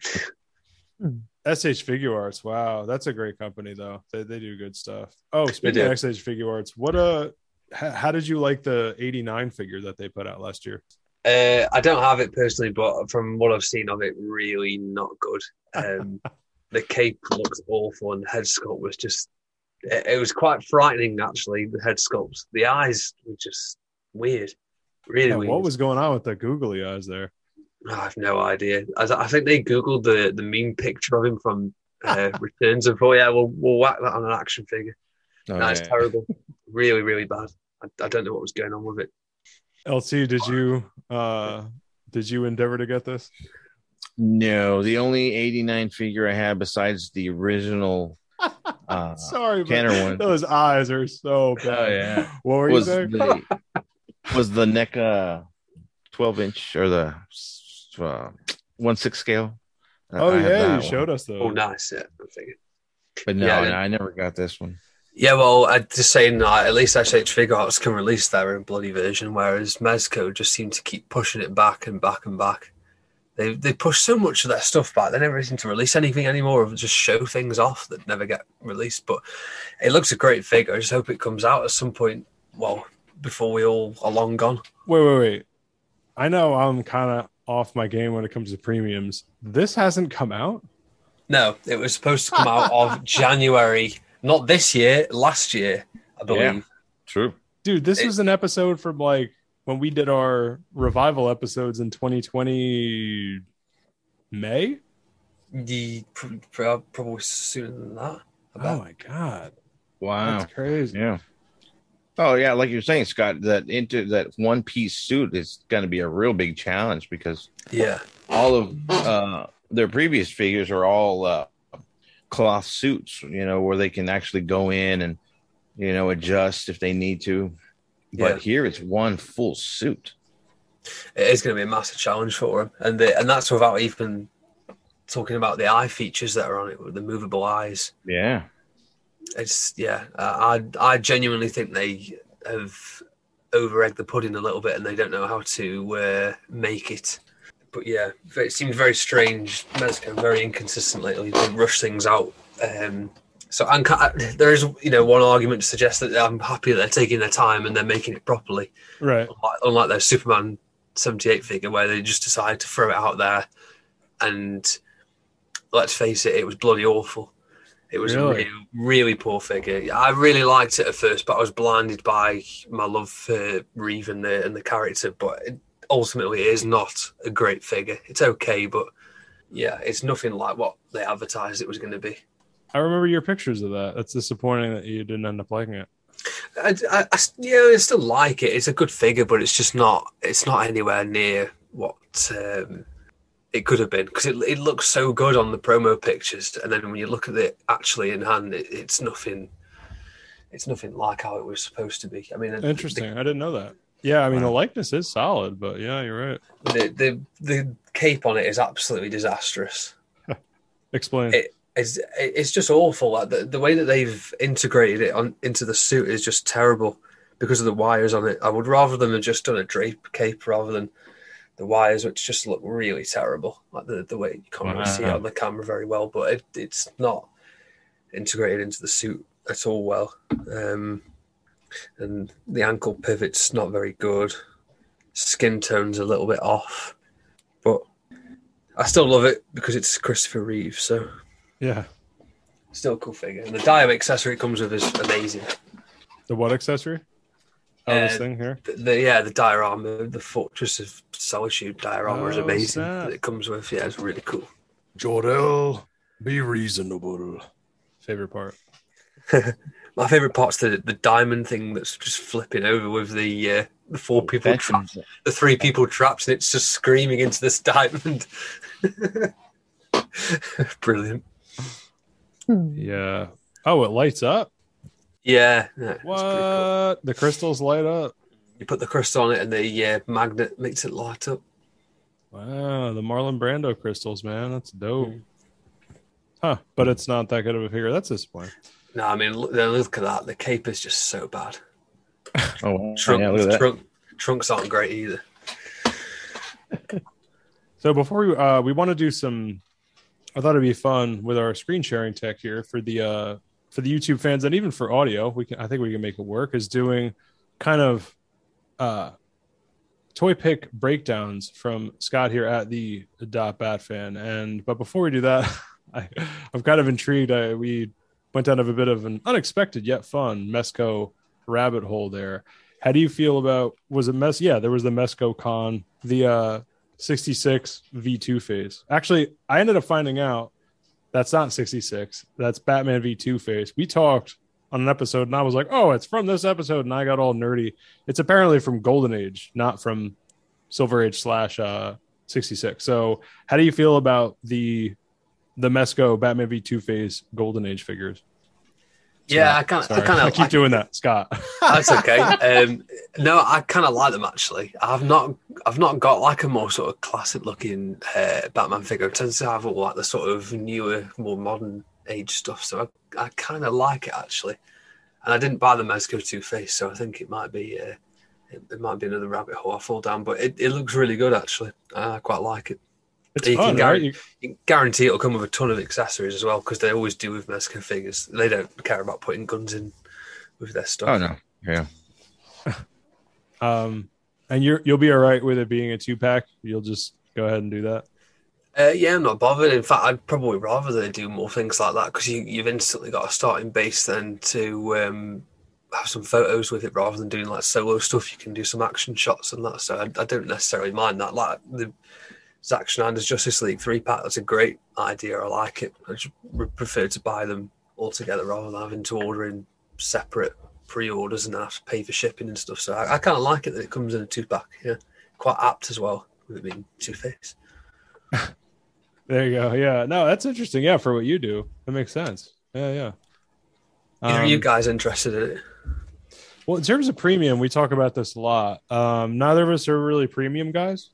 SH Figuarts. Wow, that's a great company though. They they do good stuff. Oh, speaking of SH Figuarts, what a how, how did you like the 89 figure that they put out last year? Uh, I don't have it personally, but from what I've seen of it, really not good. Um, the cape looks awful, and the head sculpt was just. It, it was quite frightening, actually. The head sculpt, the eyes were just weird, really Yeah, weird. what was going on with the googly eyes there? I have no idea. I, I think they googled the the mean picture of him from uh, Returns of. Oh yeah, we'll we'll whack that on an action figure. Oh, That's yeah. terrible. really, really bad. I, I don't know what was going on with it. LC, did you uh did you endeavor to get this? No, the only 89 figure I have besides the original uh, Sorry, but those eyes are so bad. Oh, yeah. What were you was saying? the was the NECA 12 inch or the uh, one six scale. oh I yeah, you one. showed us those. Oh, nice. Yeah, I'm thinking. But no, Yeah, no, I never got this one. Yeah, well, I'm just saying that at least SH Figuarts can release their own bloody version, whereas Mezco just seem to keep pushing it back and back and back. They they push so much of their stuff back. They never seem to release anything anymore, or just show things off that never get released. But it looks a great figure. I just hope it comes out at some point. Well, before we all are long gone. Wait, wait, wait. I know I'm kind of off my game when it comes to premiums. This hasn't come out. No, it was supposed to come out of January, not this year, last year, I believe. Yeah. True. Dude, this It- was an episode from like when we did our revival episodes in 2020 May. The, pr- pr- probably sooner than that. I bet. Oh my god. Wow. That's crazy. Yeah. Oh yeah, like you're saying, Scott, that into that one piece suit is going to be a real big challenge because Yeah. all of uh, their previous figures are all uh, cloth suits, you know, where they can actually go in and you know adjust if they need to. But Yeah. here it's one full suit. it is going to be a massive challenge for him, and the, and that's without even talking about the eye features that are on it with the movable eyes. Yeah. It's yeah, uh, I I genuinely think they have over egged the pudding a little bit, and they don't know how to uh, make it. But yeah, it seems very strange. Mezco very inconsistent lately. They rush things out. Um, so there is you know one argument to suggest that I'm happy that they're taking their time and they're making it properly Right. unlike, unlike their Superman 78 figure where they just decided to throw it out there and let's face it, it was bloody awful. It was a Really? really, really poor figure. I really liked it at first, but I was blinded by my love for Reeve and the, and the character. But it, ultimately, it is not a great figure. It's okay, but yeah, it's nothing like what they advertised it was going to be. I remember your pictures of that. That's disappointing that you didn't end up liking it. I, I, I, yeah, I still like it. It's a good figure, but it's just not. It's not anywhere near what um, it could have been because it, it looks so good on the promo pictures, and then when you look at it actually in hand, it, it's nothing. It's nothing like how it was supposed to be. I mean, the- Interesting. I didn't know that. Yeah, I mean the likeness is solid, but yeah, you're right. The, the the cape on it is absolutely disastrous. Explain. It- It's it's just awful. Like the, the way that they've integrated it on into the suit is just terrible because of the wires on it. I would rather them have just done a drape cape rather than the wires, which just look really terrible. Like the, the way you can't really see it on the camera very well, but it, it's not integrated into the suit at all well. Um, and the ankle pivot's not very good. Skin tone's a little bit off, but I still love it because it's Christopher Reeve. So yeah. still a cool figure. And the dial accessory it comes with is amazing. The what accessory? Oh, this Uh, thing here. The, the yeah, the diorama, the Fortress of Solitude diorama is Oh, amazing. snap. That it comes with, yeah, it's really cool. Jor-El, be reasonable. Favorite part. My favorite part's the the diamond thing that's just flipping over with the uh, the four people trapped, the three people trapped, and it's just screaming into this diamond. Brilliant. Yeah. Oh, it lights up. Yeah. yeah, What? cool. The crystals light up. You put the crystal on it, and the uh, magnet makes it light up. Wow, the Marlon Brando crystals, man. That's dope. Mm. Huh. But it's not that good of a figure. That's disappointing. No, I mean look, look at that. The cape is just so bad. Oh. Trunk, yeah, look at that. trunk, trunks aren't great either. So before we uh we want to do some I thought it'd be fun with our screen sharing tech here for the uh for the YouTube fans and even for audio, we can I think we can make it work is doing kind of uh toy pick breakdowns from Scott here at the dot bat fan. And but before we do that, I I'm kind of intrigued. I, we went down of a bit of an unexpected yet fun Mezco rabbit hole there. How do you feel about was it mess? Yeah, there was the Mezco con, the uh 66 V2 phase. Actually, I ended up finding out that's not 66. That's Batman V2 phase. We talked on an episode and I was like, "Oh, it's from this episode." And I got all nerdy. It's apparently from Golden Age, not from Silver Age slash uh 66. So, how do you feel about the the Mezco Batman V2 phase Golden Age figures? Yeah, I kind of, I kind I of, keep doing that, Scott. That's okay. Um, no, I kind of like them actually. I've not, I've not got like a more sort of classic looking uh, Batman figure. It tends to have all like the sort of newer, more modern age stuff. So I, I kind of like it actually. And I didn't buy the Mezco Two Face, so I think it might be, uh, it, it might be another rabbit hole I fall down. But it, it looks really good actually. I quite like it. It's You can fun, guar- right? You- You can guarantee it'll come with a ton of accessories as well because they always do with Mezco figures. They don't care about putting guns in with their stuff. Oh no. Yeah. Um, and you're you'll be all right with it being a two pack. You'll just go ahead and do that. Uh, yeah, I'm not bothered. In fact, I'd probably rather they do more things like that because you, you've instantly got a starting base then to um, have some photos with it rather than doing like solo stuff. You can do some action shots and that. So I, I don't necessarily mind that. Like the Zack Snyder's Justice League three pack, that's a great idea. I like it. I just would prefer to buy them all together rather than having to order in separate pre-orders and have to pay for shipping and stuff. So I, I kind of like it that it comes in a two pack. Yeah, quite apt as well with it being two face. There you go. Yeah. No, that's interesting. Yeah, for what you do, that makes sense. Yeah, yeah. Either of you Um, guys interested in it? Well, in terms of premium, we talk about this a lot. Um, neither of us are really premium guys.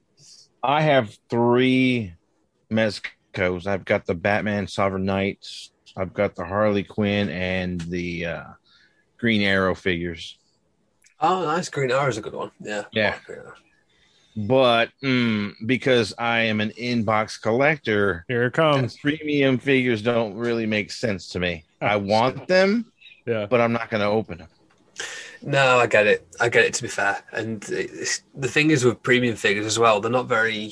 I have three Mezcos. I've got the Batman Sovereign Knights. I've got the Harley Quinn and the uh, Green Arrow figures. Oh, nice. Green Arrow is a good one. Yeah. Yeah. Like But mm, because I am an inbox collector, Here it comes. premium figures don't really make sense to me. I want them, Yeah. but I'm not going to open them. No, I get it. I get it. To be fair, and the thing is with premium figures as well, they're not very.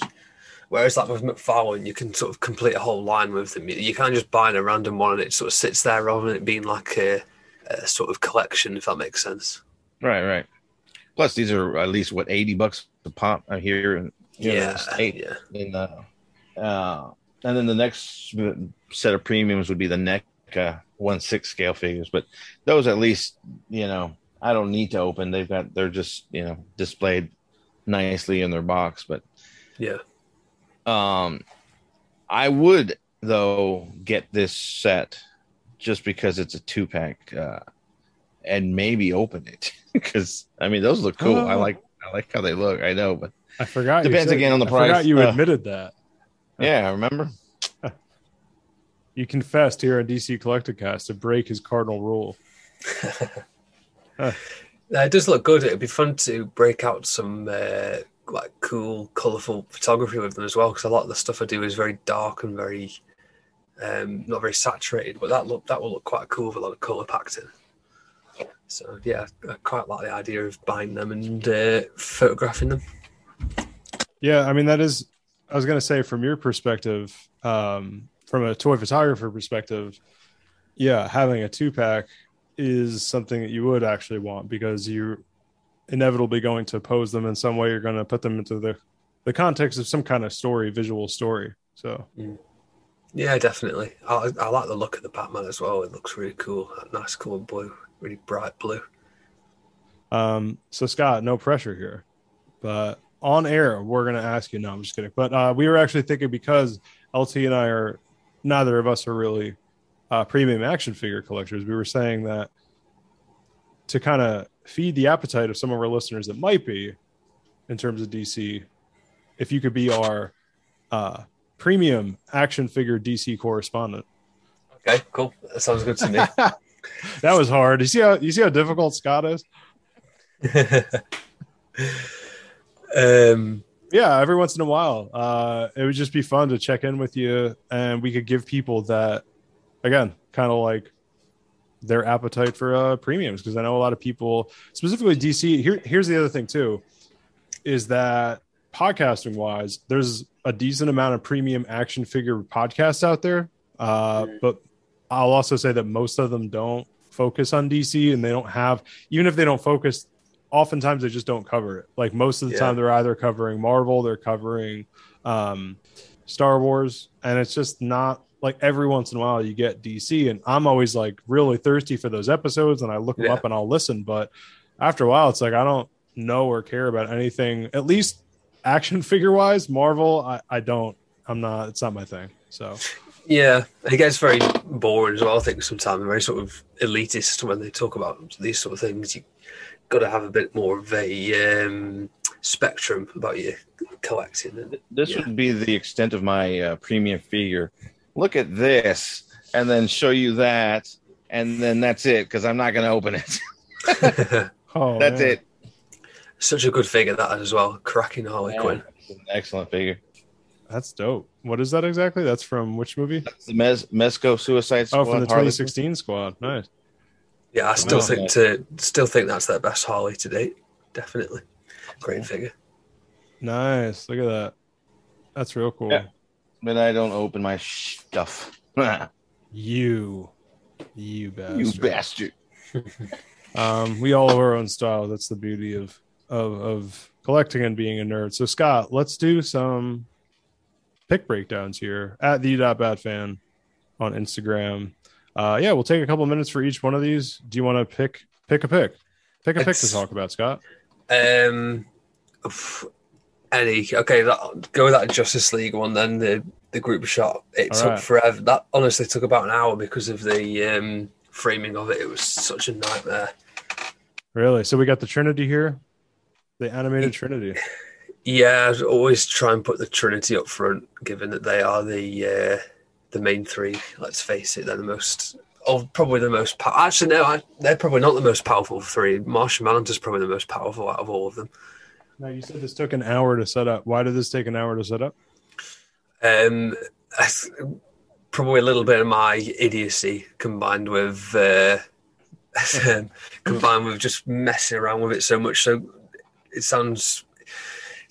Whereas like with McFarlane, you can sort of complete a whole line with them. You, can't just buy a random one and it sort of sits there rather than it being like a, a sort of collection, if that makes sense. Right, right. Plus, these are at least what eighty bucks a pop out here in, Yeah, the state. yeah. In uh, uh, and then the next set of premiums would be the NECA one six scale figures, but those at least you know I don't need to open. They've got they're just you know displayed nicely in their box, but Yeah. um, I would though get this set just because it's a two pack, uh, and maybe open it because I mean those look cool. I Oh. like I like how they look. I know, but I forgot. Depends said- again on the I forgot price. you Uh. admitted that. yeah, I remember. You confessed here on DC Collecticast to break his cardinal rule. No, it does look good. It'd be fun to break out some uh, like cool, colourful photography with them as well. Because a lot of the stuff I do is very dark and very um, not very saturated. But that look that will look quite cool with a lot of colour packed in. So yeah, I quite like the idea of buying them and uh, photographing them. Yeah, I mean that is. I was going to say from your perspective, um, from a toy photographer perspective, yeah, having a two pack is something that you would actually want because you're inevitably going to pose them in some way. You're going to put them into the the context of some kind of story, visual story. So Yeah, definitely. I, I like the look of the Batman as well. It looks really cool. That nice colour blue. really bright blue. Um, so Scott, no pressure here, but on air, we're going to ask you. No, I'm just kidding. But uh, we were actually thinking because LT and I are, neither of us are really uh, premium action figure collectors. We were saying that to kind of feed the appetite of some of our listeners that might be in terms of DC, if you could be our uh, premium action figure DC correspondent. Okay, cool. That sounds good to me. that was hard. You see how you see how difficult Scott is. um, yeah, every once in a while, uh, it would just be fun to check in with you, and we could give people that, again, kind of like their appetite for uh, premiums because I know a lot of people, specifically DC. Here, here's the other thing too, is that podcasting wise, there's a decent amount of premium action figure podcasts out there, uh, but I'll also say that most of them don't focus on DC and they don't have, even if they don't focus, oftentimes they just don't cover it. Like most of the Yeah. time, they're either covering Marvel, they're covering um, Star Wars, and it's just not like every once in a while you get DC. And I'm always like really thirsty for those episodes and I look them Yeah. up and I'll listen. But after a while, it's like I don't know or care about anything, at least action figure wise. Marvel, I, I don't, I'm not, it's not my thing. So, yeah, it gets very boring as well. I think sometimes very sort of elitist when they talk about these sort of things. You got to have a bit more of a um, spectrum about your collecting. And This Yeah. would be the extent of my uh, premium figure. Look at this, and then show you that, and then that's it because I'm not going to open it. oh, that's man. it. Such a good figure that as well. Cracking Harley Quinn. Excellent figure. That's dope. What is that exactly? That's from which movie? That's the Mes- Mezco Suicide Squad. Oh, from the Harley 2016 squad. Nice. Yeah, I still Wow. think to still think that's their best Harley to date. Definitely, great figure. Nice. Look at that. That's real cool. Yeah. Quinn. But I don't open my stuff. You, you bastard. you bastard. Um, we all have our own style. That's the beauty of, of of collecting and being a nerd. So Scott, let's do some pick breakdowns here at the bat fan on Instagram. Uh, yeah, we'll take a couple minutes for each one of these. Do you want to pick pick a pick? Pick a pick to talk about, Scott. Um, oof, any okay, that, go with that Justice League one then. The the group shot. It All took right. forever. That honestly took about an hour because of the um, framing of it. It was such a nightmare. Really? So we got the Trinity here, the animated Trinity. Yeah, I'd always try and put the Trinity up front, given that they are the uh, the main three. Let's face it, they're the most, oh, probably the most. Pow- Actually, no, I, they're probably not the most powerful three. Martian Manhunter's probably the most powerful out of all of them. Now you said this took an hour to set up. Why did this take an hour to set up? Um, probably a little bit of my idiocy combined with uh, combined with just messing around with it so much. So it sounds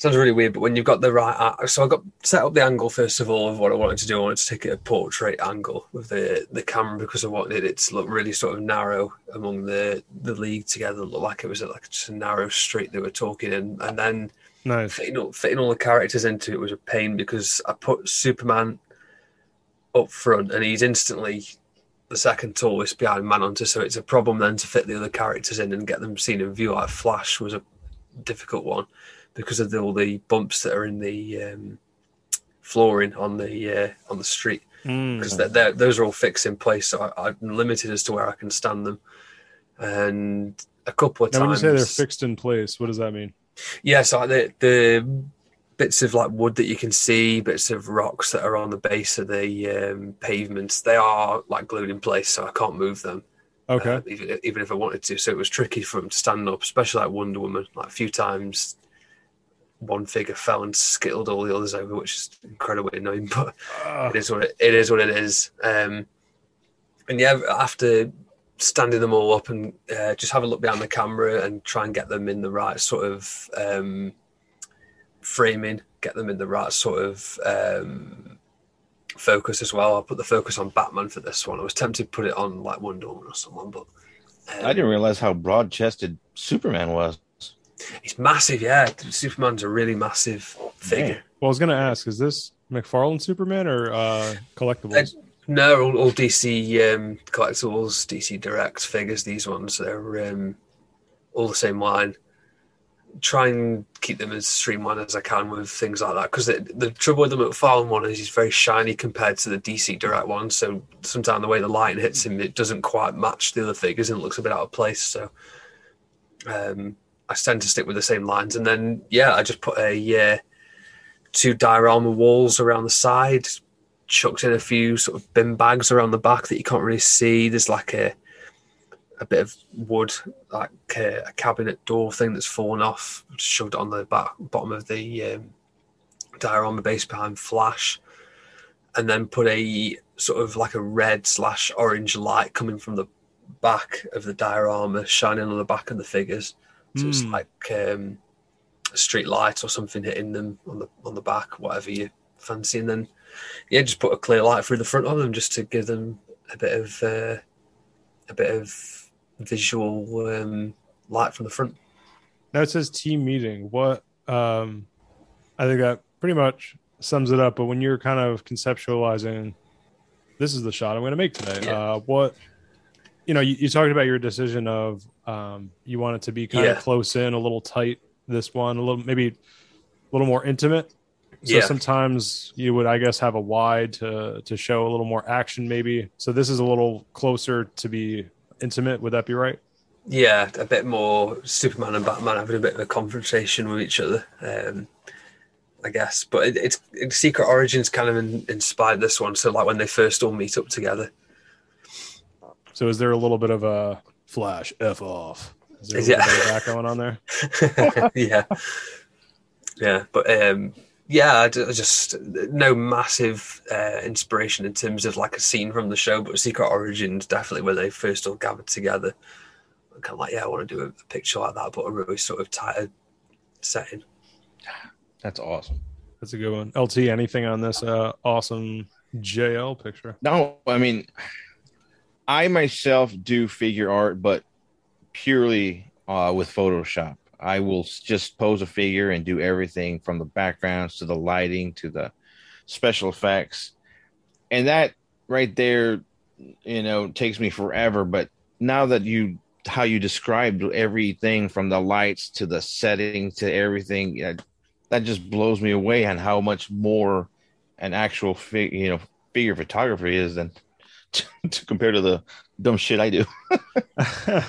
sounds really weird, but when you've got the right, so I got set up the angle first of all of what I wanted to do. I wanted to take it a portrait angle with the the camera because I wanted it to look really sort of narrow among the the league together. Look like it was like just a narrow street they were talking in, and then Nice. fitting all, fitting all the characters into it was a pain because I put Superman up front and he's instantly the second tallest behind Manhunter, so it's a problem then to fit the other characters in and get them seen in view. Like Flash was a difficult one because of the, all the bumps that are in the um, flooring on the uh, on the street Mm. because they're, those are all fixed in place, so I, I'm limited as to where I can stand them. And a couple of Now, when you say they're fixed in place, what does that mean? yeah, so the the bits of like wood that you can see, bits of rocks that are on the base of the um, pavements, they are like glued in place, so I can't move them. Okay. uh, even even if I wanted to. So it was tricky for them to stand up, especially like Wonder Woman. Like a few times, one figure fell and skittled all the others over, which is incredibly annoying. But Ah, it is what it, it is. What it is. Um, and yeah, after standing them all up and uh, just have a look behind the camera and try and get them in the right sort of um, framing, get them in the right sort of um, focus as well. I put the focus on Batman for this one. I was tempted to put it on like Wonder Woman or someone, but um, I didn't realize how broad chested Superman was. He's massive, yeah. Superman's a really massive figure. well, I was going to ask, is this McFarlane Superman or uh, collectibles? They're No, all, all DC um, collectibles, DC Direct figures. These ones they're um, all the same line. Try and keep them as streamlined as I can with things like that because the, the trouble with the McFarlane one is he's very shiny compared to the DC Direct one. So sometimes the way the light hits him, it doesn't quite match the other figures and it looks a bit out of place. So um, I tend to stick with the same lines, and then yeah, I just put a uh, two diorama walls around the side, chucked in a few sort of bin bags around the back that you can't really see. There's like a a bit of wood, like a, a cabinet door thing that's fallen off, shoved on the back, bottom of the um, diorama base behind Flash, and then put a sort of like a red slash orange light coming from the back of the diorama, shining on the back of the figures. So it's Hmm. like um, a street light or something hitting them on the on the back, whatever you fancy, and then yeah, just put a clear light through the front of them just to give them a bit of uh, a bit of visual um, light from the front. Now it says team meeting. What um I think that pretty much sums it up. But when you're kind of conceptualizing this is the shot I'm gonna make today. Yeah. Uh what you know, you, you talked about your decision of um you want it to be kind Yeah. of close in, a little tight, this one, a little maybe a little more intimate. So Yeah. sometimes you would, I guess, have a wide to to show a little more action, maybe. So this is a little closer to be intimate. Would that be right? Yeah, a bit more Superman and Batman having a bit of a confrontation with each other, um, I guess. But it, it's it, Secret Origins kind of in, inspired this one. So like when they first all meet up together. So is there a little bit of a flash f off? Is there a Yeah. little bit of that going on there? yeah, yeah, but um, yeah, I just no massive uh, inspiration in terms of like a scene from the show, but Secret Origins definitely when they first all gathered together. I'm kind of like, yeah, I want to do a, a picture like that, but a really sort of tighter setting. That's awesome. That's a good one. LT, anything on this uh, awesome JL picture? No, I mean, I myself do figure art, but purely uh, with Photoshop. I will just pose a figure and do everything from the backgrounds to the lighting to the special effects. And that right there, you know, takes me forever. But now that you, how you described everything from the lights to the setting to everything, yeah, that just blows me away on how much more an actual fig, you know, figure photography is than to compare to the dumb shit I do.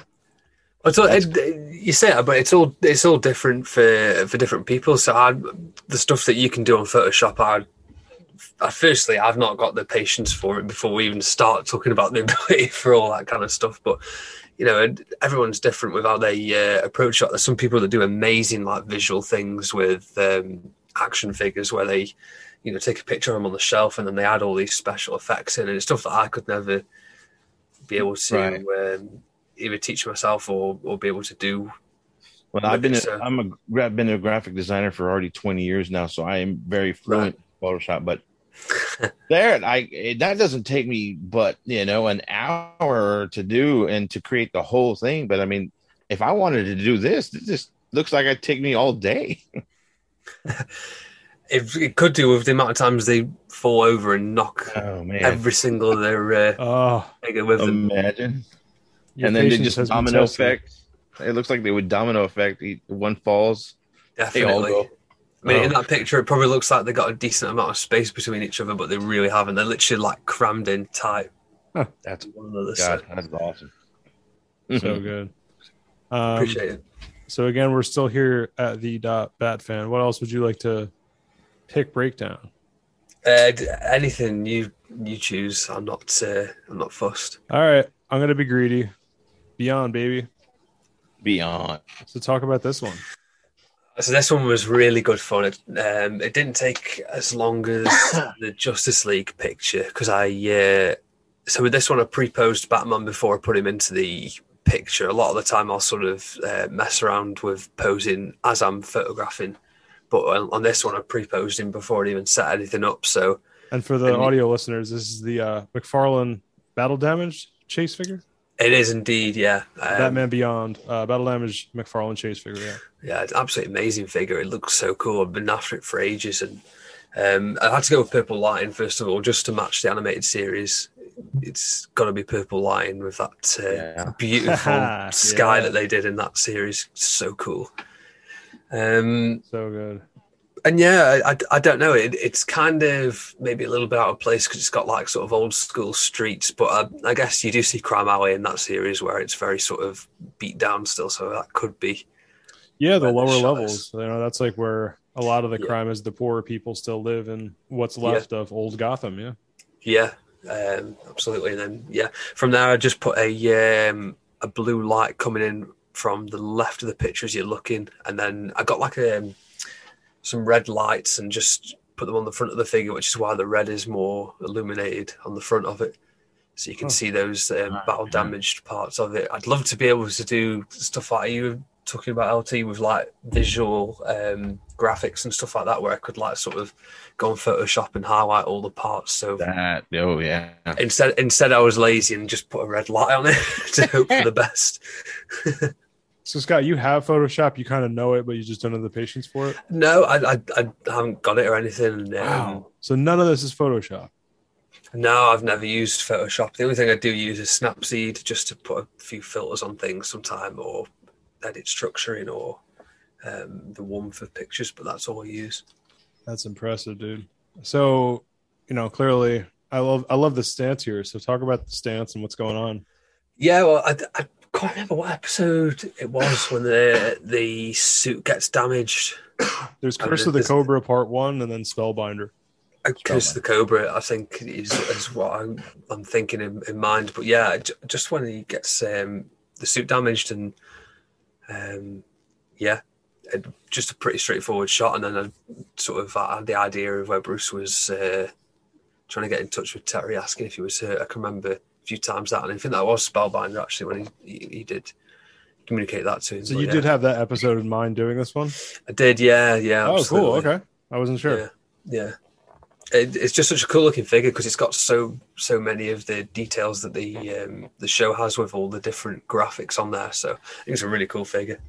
It's all, it, you say that, but it's all it's all different for for different people. So I, the stuff that you can do on Photoshop, I, I firstly I've not got the patience for it before we even start talking about the ability for all that kind of stuff. But you know, everyone's different with how they uh, approach it. There's some people that do amazing like visual things with um, action figures where they, you know, take a picture of them on the shelf and then they add all these special effects in, and it's stuff that I could never be able to. Right. Um, either teach myself or, or be able to do Well, I've been a, I'm a I've been a graphic designer for already 20 years now, so I am very fluent in Photoshop. But there, I it, that doesn't take me but you know an hour to do and to create the whole thing. But I mean, if I wanted to do this, it just looks like it'd take me all day. It, it could do with the amount of times they fall over and knock Oh man, every single of their uh, Oh, with them. imagine. your and then they just domino effect. It looks like they would domino effect. One falls, they all Definitely. go. I mean, in Oh. that picture, it probably looks like they got a decent amount of space between each other, but they really haven't. They're literally like crammed in tight. That's One another. God, So that's awesome. So good. Um, appreciate it. so again, we're still here at the dot bat fan. What else would you like to pick breakdown? Uh, anything you you choose, I'm not. Uh, I'm not fussed. All right, I'm gonna be greedy. Beyond baby. Beyond. So talk about this one. So this one was really good fun. It, um, it didn't take as long as the Justice League picture because I. Uh, so with this one, I pre-posed Batman before I put him into the picture. A lot of the time, I'll sort of uh, mess around with posing as I'm photographing. But on, on this one, I pre-posed him before I even set anything up. So And for the And you- audio listeners, this is the uh, McFarlane battle damage chase figure. it is indeed, yeah. Um, Batman Beyond uh, battle damage McFarlane chase figure. Yeah. Yeah, it's an absolutely amazing figure. It looks so cool. I've been after it for ages, and Um, I had to go with Purple Lighting first of all, just to match the animated series. It's got to be Purple Lighting with that uh, Yeah. beautiful sky Yeah. that they did in that series. So cool. Um, So good. and yeah, I, I, don't know. It, it's kind of maybe a little bit out of place because it's got like sort of old school streets. But I, I guess you do see Crime Alley in that series where it's very sort of beat down still. So that could be. Yeah, the lower levels. You know, that's like where a lot of the Yeah. crime is. The poorer people still live in what's Yeah. left of old Gotham. Yeah. Yeah, um, absolutely. And then yeah, from there I just put a um, a blue light coming in from the left of the picture as you're looking, and then I got like a some red lights and just put them on the front of the figure, which is why the red is more illuminated on the front of it. So you can Oh. see those um, battle damaged parts of it. I'd love to be able to do stuff like you were talking about LT with like visual um, graphics and stuff like that, where I could like sort of go on Photoshop and highlight all the parts. So That oh yeah. instead instead I was lazy and just put a red light on it to hope for the best. So Scott, you have Photoshop. You kind of know it, but you just don't have the patience for it. No, I, I, I haven't got it or anything. Um, Wow. So none of this is Photoshop. No, I've never used Photoshop. The only thing I do use is Snapseed just to put a few filters on things sometime or edit structuring or um, the one for pictures, but that's all I use. That's impressive, dude. So, you know, clearly, I love I love the stance here. So, talk about the stance and what's going on. Yeah, well, I, I can't remember what episode it was when the the suit gets damaged. There's Curse of the Cobra Part One, and then Spellbinder. Curse of the Cobra, I think, is, is what I'm, I'm thinking in, in mind. But yeah, j- just when he gets um, the suit damaged, and um, yeah, it, just a pretty straightforward shot. And then I sort of had the idea of where Bruce was uh, trying to get in touch with Terry, asking if he was hurt. I can remember few times that, and I think that was Spellbinder actually when he, he, he did communicate that to him. So But you yeah. did have that episode in mind doing this one? I did, yeah, yeah. Oh, cool. Okay, I wasn't sure. Yeah, yeah. It, it's just such a cool looking figure because it's got so so many of the details that the um, the show has with all the different graphics on there. So I think it's a really cool figure.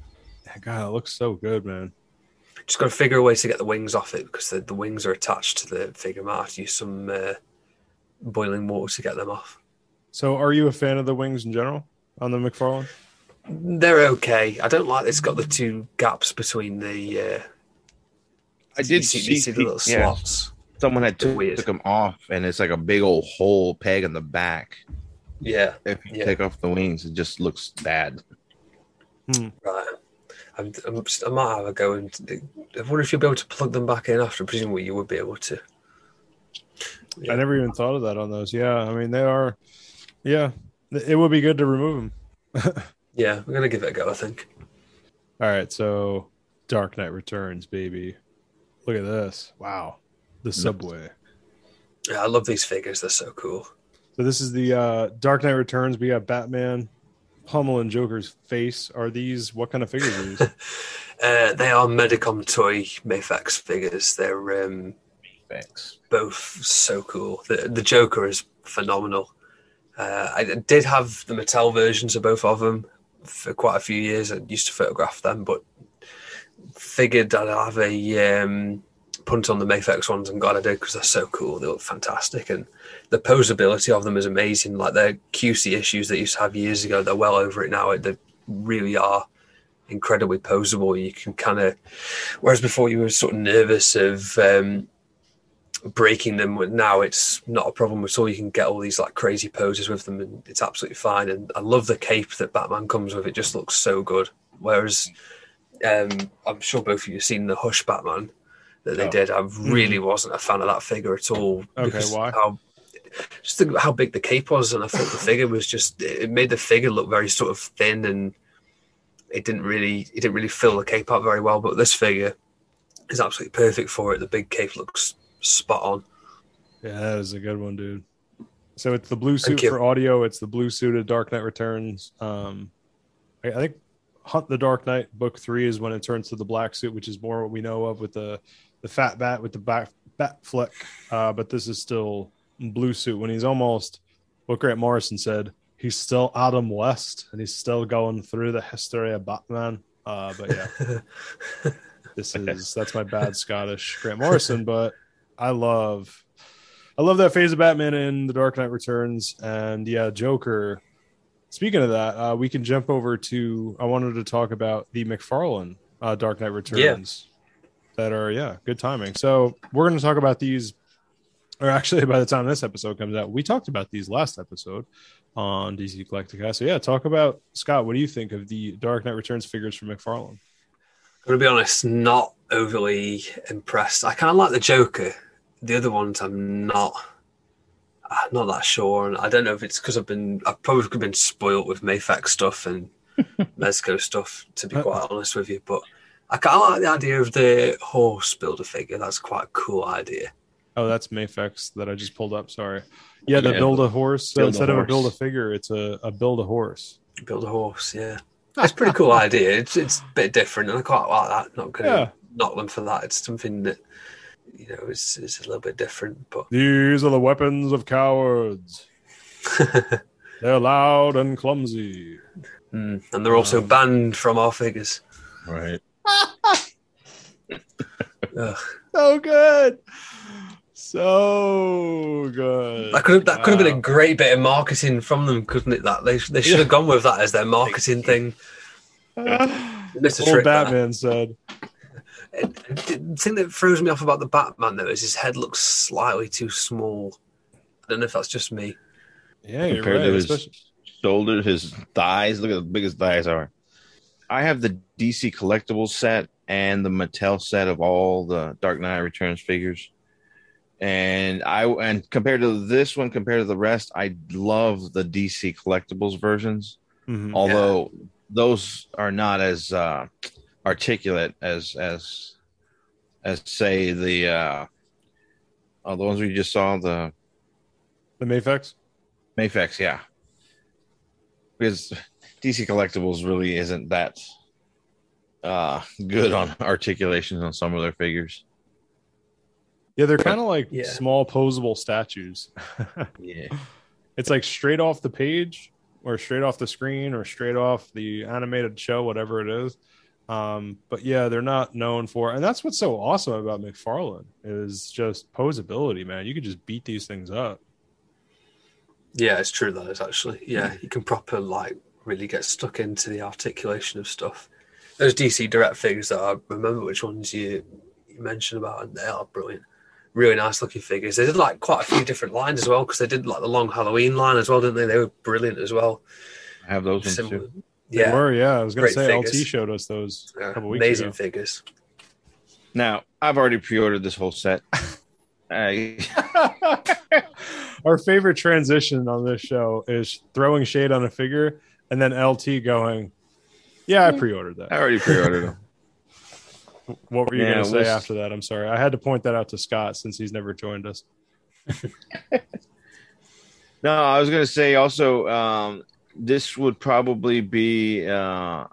Yeah, God, it looks so good, man. Just got to figure a way to get the wings off it because the, the wings are attached to the figure. Might have to use some uh, boiling water to get them off. So, are you a fan of the wings in general on the McFarlane? They're okay. I don't like it's got the two gaps between the. Uh, I you did see, see, you see the little yeah, slots. someone had took, Weird. took them off, and it's like a big old hole peg in the back. Yeah, If you Yeah. take off the wings, it just looks bad. right. I'm, I'm, I might have a go and I wonder if you'll be able to plug them back in after. Presumably, you would be able to. Yeah. I never even thought of that on those. Yeah, I mean they are. Yeah, it would be good to remove them. Yeah, we're gonna give it a go. I think. All right, so Dark Knight Returns, baby. Look at this. Wow, the subway. Yeah, I love these figures. They're so cool. So this is the uh, Dark Knight Returns. We got Batman, Pummel, and Joker's face. Are these what kind of figures are these? Uh, they are Medicom toy Mafex figures. They're um, Thanks. both so cool. The, the Joker is phenomenal. Uh, I did have the Mattel versions of both of them for quite a few years. I used to photograph them, but figured I'd have a um, punt on the Mafex ones. I'm glad I did because they're so cool. They look fantastic, and the posability of them is amazing. Like their QC issues that used to have years ago, they're well over it now. They really are incredibly posable. You can kind of, whereas before you were sort of nervous of um, breaking them. Now it's not a problem at all. You can get all these like crazy poses with them, and it's absolutely fine. And I love the cape that Batman comes with. It just looks so good. Whereas um, I'm sure both of you have seen the Hush Batman that they Oh. did. I really wasn't a fan of that figure at all. Okay, because why? How, just the, how big the cape was, and I thought the figure was just. It made the figure look very sort of thin, and it didn't really. It didn't really fill the cape up very well. But this figure is absolutely perfect for it. The big cape looks spot on. yeah, that is a good one, dude. So it's the blue suit for audio. It's the blue suit of Dark Knight Returns. Um, I, I think Hunt the Dark Knight book three is when it turns to the black suit, which is more what we know of with the the fat bat with the back bat flick. Uh, but this is still blue suit when he's almost what Grant Morrison said. He's still Adam West, and he's still going through the history of Batman. Uh, but yeah, this is that's my bad Scottish Grant Morrison, but I love, I love that phase of Batman in The Dark Knight Returns, and yeah, Joker. Speaking of that, uh, we can jump over to. I wanted to talk about the McFarlane uh, Dark Knight Returns. yeah. That are yeah, good timing. So we're going to talk about these, or actually, by the time this episode comes out, we talked about these last episode on DC Collecticast. So yeah, talk about Scott. What do you think of the Dark Knight Returns figures from McFarlane? I'm gonna be honest, not overly impressed. I kind of like the Joker. The other ones, I'm not. I'm not that sure, and I don't know if it's because I've been I've probably been spoilt with Mafex stuff and Mezco stuff. To be quite honest with you, but I kind of like the idea of the horse builder figure. That's quite a cool idea. Oh, that's Mafex that I just pulled up. Sorry. Yeah, the Yeah, build a horse. So build a instead of a build a figure, it's a, a build a horse. Build a horse, yeah. Ah. That's a pretty cool idea. It's it's a bit different, and I quite like that. Not going to Yeah. knock them for that. It's something that you know is is a little bit different, but These are the weapons of cowards. They're loud and clumsy. Mm, and they're also Um, banned from our figures. Right. Ugh. So good. So good. That could have that could have been a great bit of marketing from them, couldn't it? That they they should have gone with that as their marketing thing. Missed a Old trick there. Batman said. The thing that throws me off about the Batman though is his head looks slightly too small. I don't know if that's just me. Yeah, you're Compared right. to his especially- shoulders, his thighs. Look at the biggest thighs are. I have the DC collectibles set and the Mattel set of all the Dark Knight Returns figures. And I and compared to this one, compared to the rest, I love the DC collectibles versions. Mhm. Although those are not as uh, articulate as as as say the uh, oh, the ones we just saw the The Mafex? Mafex, yeah. Because DC Collectibles really isn't that uh, good on articulations on some of their figures. Yeah, they're kind of like Yeah. small posable statues. Yeah. it's like straight off the page or straight off the screen or straight off the animated show, whatever it is. Um, but yeah, they're not known for, and that's what's so awesome about McFarlane is just posability, man. You could just beat these things up. Yeah, it's true that is actually. Yeah, you can proper like really get stuck into the articulation of stuff. Those DC Direct figures that I remember which ones you, you mentioned about, and they are brilliant. Really nice looking figures. They did like quite a few different lines as well because they did like the long Halloween line as well, didn't they? They were brilliant as well. I have those ones Similar- too. They Yeah, were, yeah. I was gonna Great say LT showed us those a couple weeks amazing ago. figures. Now, I've already pre ordered this whole set. I, Our favorite transition on this show is throwing shade on a figure and then LT going, "Yeah, I pre-ordered that. I already pre ordered them. What were you Yeah, going to say we'll- after that? I'm sorry, I had to point that out to Scott since he's never joined us. No, I was going to say also, um, this would probably be uh,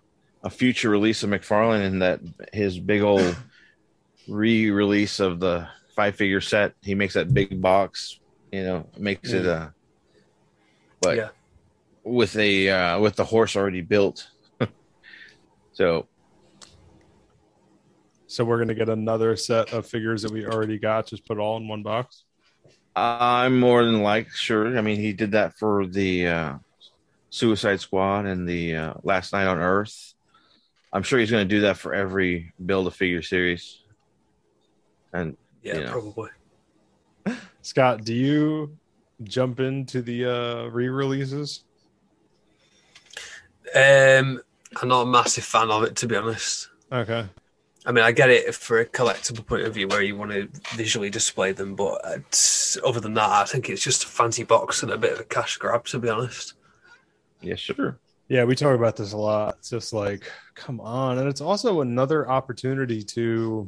a future release of McFarlane in that his big old re release of the five figure set. He makes that big box, you know, makes it uh but Yeah. with a uh, with the horse already built. so So we're going to get another set of figures that we already got, just put all in one box. I'm more than like sure. I mean, he did that for the uh, Suicide Squad and the uh, Last Knight on Earth. I'm sure he's going to do that for every build a figure series. And Yeah, Yeah. probably. Scott, do you jump into the uh, re-releases? Um, I'm not a massive fan of it to be honest. Okay. I mean, I get it for a collectible point of view where you want to visually display them, but it's, other than that, I think it's just a fancy box and a bit of a cash grab, to be honest. Yeah, sure. Yeah, we talk about this a lot. It's just like, come on. And it's also another opportunity to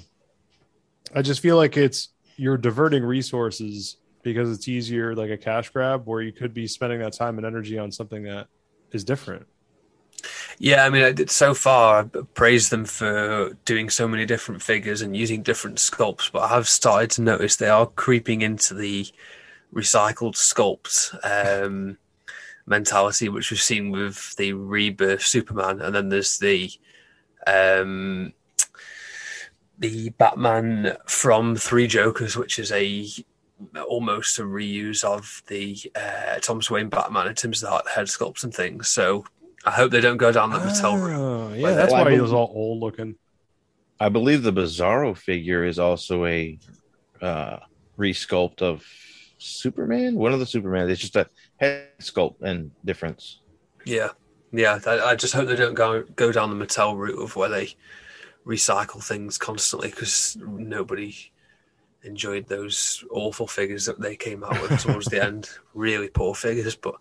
I just feel like it's you're diverting resources because it's easier like a cash grab where you could be spending that time and energy on something that is different. Yeah, I mean, so far I praise them for doing so many different figures and using different sculpts, but I have started to notice they are creeping into the recycled sculpt um, mentality, which we've seen with the rebirth Superman, and then there's the um, the Batman from Three Jokers, which is a almost a reuse of the uh, Thomas Wayne Batman in terms of the head sculpts and things. So I hope they don't go down the Mattel route. Oh, yeah, that's I why he was all old looking. I believe the Bizarro figure is also a uh, resculpt of Superman. One of the Superman. It's just a head sculpt and difference. Yeah, yeah. I, I just hope they don't go go down the Mattel route of where they recycle things constantly because nobody enjoyed those awful figures that they came out with towards the end. Really poor figures, but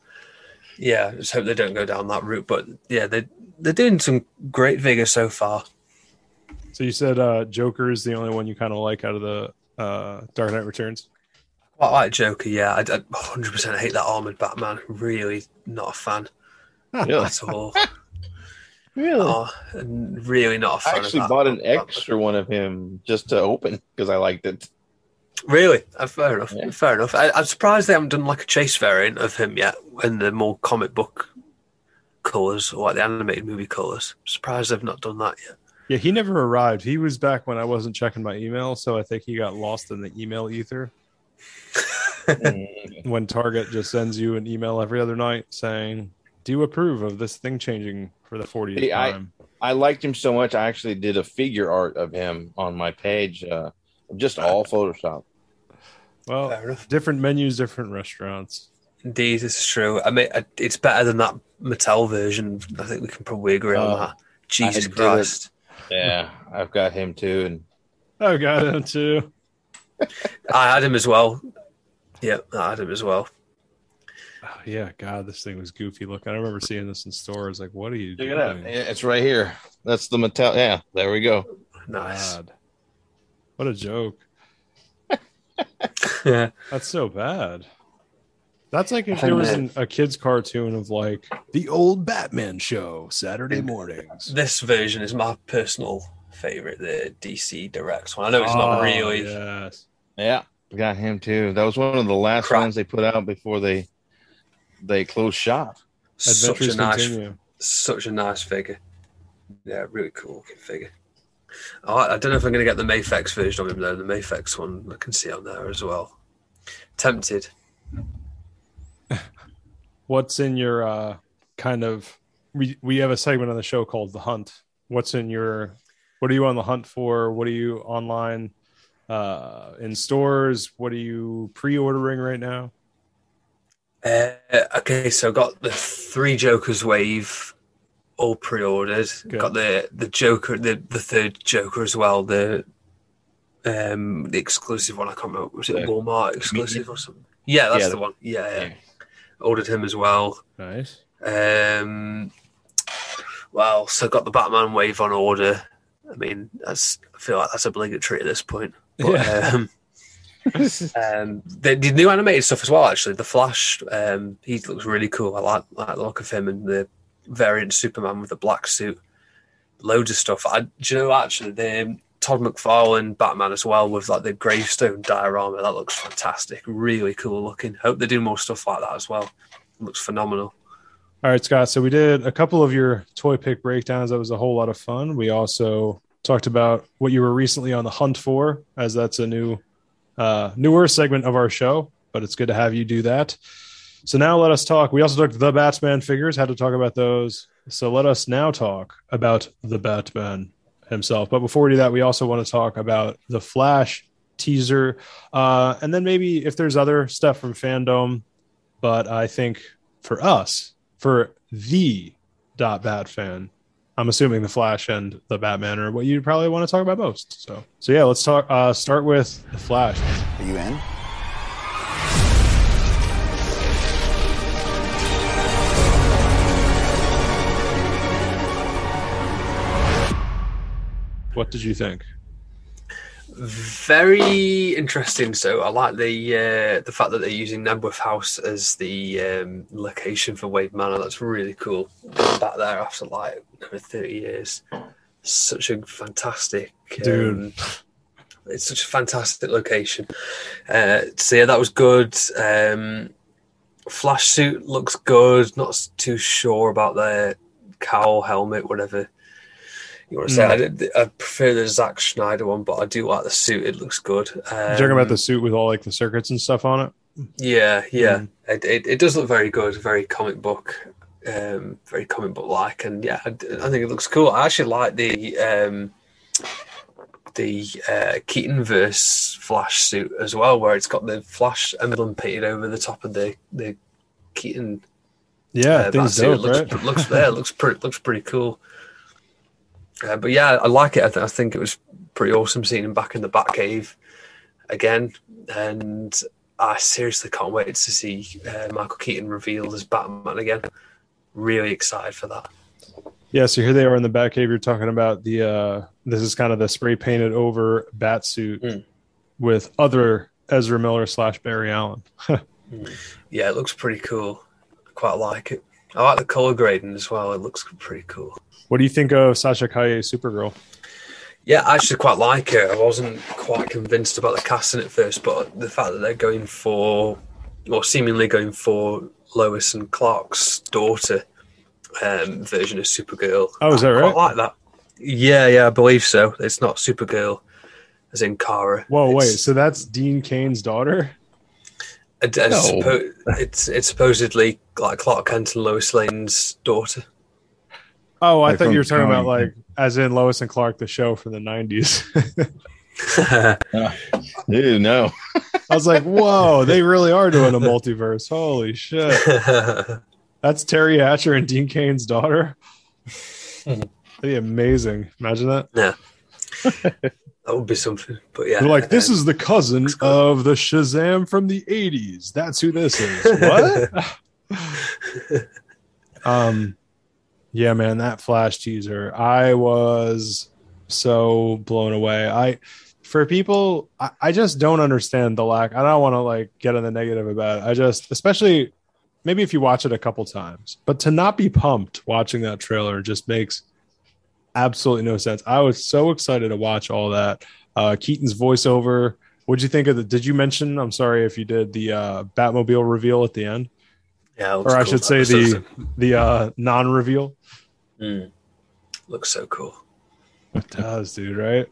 yeah, I just hope they don't go down that route. But yeah, they they're doing some great figures so far. So you said uh, Joker is the only one you kind of like out of the uh, Dark Knight Returns. Quite like Joker, yeah. I, I 100% hate that armored Batman. Really not a fan Really? at all. Really? oh, really not a I fan. actually of that bought an Batman. extra one of him just to open because I liked it. Really? Uh, fair enough. Yeah. Fair enough. I, I'm surprised they haven't done like a chase variant of him yet in the more comic book colours or like the animated movie colours. Surprised they've not done that yet. Yeah, he never arrived. He was back when I wasn't checking my email, so I think he got lost in the email ether. When Target just sends you an email every other night saying, "Do you approve of this thing changing for the 40th See, I- time?" I liked him so much. I actually did a figure art of him on my page, uh, just all Photoshop. Well, different menus, different restaurants. Indeed, this is true. I mean, it's better than that Mattel version. I think we can probably agree on Oh, that. Jesus. Christ. Yeah, I've got him too, and I've got him too. I had him as well. Yeah, I had him as well. Oh, yeah, God, this thing was goofy looking. I remember seeing this in stores. Like, what are you Check doing? it out. It's right here. That's the metal. Yeah, there we go. Nice. God. What a joke. Yeah. That's so bad. That's like if there was an, a kid's cartoon of like the old Batman show Saturday mornings. This version is my personal favorite, the DC Directs one. I know it's not Oh, really. Yes. Yeah, got him too. That was one of the last Crap. ones they put out before they they closed shop. Such a nice, continue. such a nice figure. Yeah, really cool looking figure. Oh, I I don't know if I'm going to get the Mafex version of him though. The Mafex one I can see on there as well. Tempted. What's in your uh, kind of? We we have a segment on the show called the Hunt. What's in your? What are you on the hunt for? What are you online? Uh, in stores? What are you pre-ordering right now? Uh, okay, so got the three Jokers wave all pre-ordered. Good. Got the the Joker, the the third Joker as well. The um the exclusive one. I can't remember. Was it The- Walmart exclusive or something? Yeah, that's Yeah, the one. Yeah, yeah. Yeah. Ordered him as well. Nice. Um, well, so got the Batman wave on order. I mean, that's I feel like that's obligatory at this point. But, Yeah. um, um, the, the new animated stuff as well. Actually, the Flash, um, he looks really cool. I like, like the look of him and the variant Superman with the black suit. Loads of stuff. I, do you know actually the um, Todd McFarlane Batman as well with like the gravestone diorama. That looks fantastic. Really cool looking. Hope they do more stuff like that as well. looks phenomenal. All right, Scott. So we did a couple of your toy pick breakdowns. That was a whole lot of fun. We also talked about what you were recently on the hunt for, as that's a new, uh, newer segment of our show. But it's good to have you do that. So now let us talk. We also took the Batman figures. Had to talk about those. So let us now talk about the Batman himself. But before we do that, we also want to talk about the Flash teaser, uh, and then maybe if there's other stuff from fandom. But I think for us, for the dot bat fan i'm assuming the flash and the batman are what you probably want to talk about most. So so yeah let's talk uh start with the flash. Are you in? what did you think Very interesting. So I like the uh, the fact that they're using Knebworth House as the um, location for Wayne Manor. That's really cool. Back there after like over thirty years, such a fantastic Dude. Um, it's such a fantastic location. Uh, so yeah, that was good. Um, Flash suit looks good. Not too sure about the cowl helmet, whatever you want to say. I, I prefer the Zack Snyder one, but I do like the suit. It looks good. Um, You're talking about the suit with all like the circuits and stuff on it. Yeah, yeah. Mm. It, it it does look very good, very comic book, um, very comic book like, and yeah, I, I think it looks cool. I actually like the um, the uh, Keaton verse Flash suit as well, where it's got the Flash emblem painted over the top of the the Keaton. Yeah, uh, things dope, It looks right? looks there looks pretty looks pretty cool. Uh, but yeah, I like it. I, th- I think it was pretty awesome seeing him back in the Batcave again, and I seriously can't wait to see uh, Michael Keaton revealed as Batman again. Really excited for that. Yeah, so here they are in the Batcave. You're talking about the uh this is kind of the spray painted over bat suit Mm. with other Ezra Miller slash Barry Allen. Yeah, it looks pretty cool. I quite like it. I like the color grading as well. It looks pretty cool. What do you think of Sasha Calle Supergirl? Yeah, I actually quite like it. I wasn't quite convinced about the casting at first, but the fact that they're going for, or seemingly going for Lois and Clark's daughter um, version of Supergirl. Oh, is that I right? Quite like that. Yeah, yeah, I believe so. It's not Supergirl, as in Kara. Whoa, wait, so that's Dean Cain's daughter? it- it's, No. suppo- it's it's supposedly like Clark Kent and Lois Lane's daughter. Oh, I Like thought you were talking about like as in Lois and Clark, the show from the nineties. Ew, no. I was like, whoa, they really are doing a multiverse. Holy shit. That's Teri Hatcher and Dean Cain's daughter. That'd be amazing. Imagine that. Yeah. that would be something. But yeah, They're like, this um, is the cousin looks good. of the Shazam from the 80s. That's who this is. What? um yeah, man, that flash teaser. I was so blown away. I for people I, I just don't understand the lack. I don't want to like get on the negative about it. I just especially maybe if you watch it a couple times, but to not be pumped watching that trailer just makes absolutely no sense. I was so excited to watch all that. Uh, Keaton's voiceover. What'd you think of the? Did you mention? I'm sorry if you did the uh, Batmobile reveal at the end, yeah, or I cool. should say the the uh, non-reveal. Mm. looks so cool. It does, dude. Right?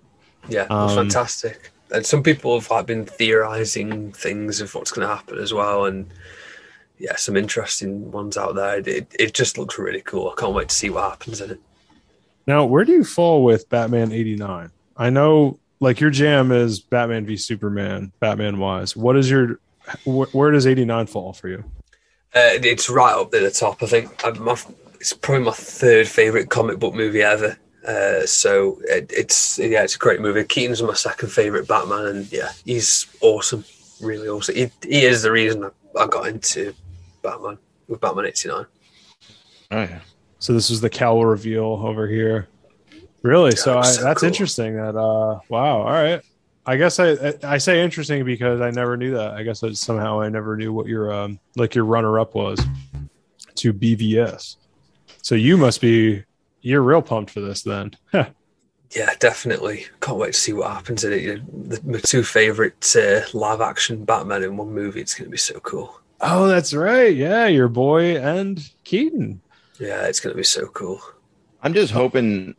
Yeah, Um, fantastic. And some people have like been theorizing things of what's going to happen as well, and yeah, some interesting ones out there. It, it just looks really cool. I can't wait to see what happens in it. Now, where do you fall with Batman '89? I know, like your jam is Batman v Superman, Batman wise. What is your wh- where does '89 fall for you? Uh, it's right up there, at the top. I think my, it's probably my third favorite comic book movie ever. Uh, so it, it's yeah, it's a great movie. Keaton's my second favorite Batman, and yeah, he's awesome, really awesome. He, he is the reason I, I got into Batman with Batman '89. Oh, yeah. So this was the cowl reveal over here. Really? so, I, was so that's cool. interesting. That uh, wow. All right. I guess I I say interesting because I never knew that. I guess I, somehow I never knew what your um like your runner up was to BVS. So you must be you're real pumped for this then. Yeah, definitely. Can't wait to see what happens in it. The, my two favorite uh, live action Batman in one movie. It's going to be so cool. oh, that's right. Yeah, your boy and Keaton. Yeah, it's going to be so cool. I'm just hoping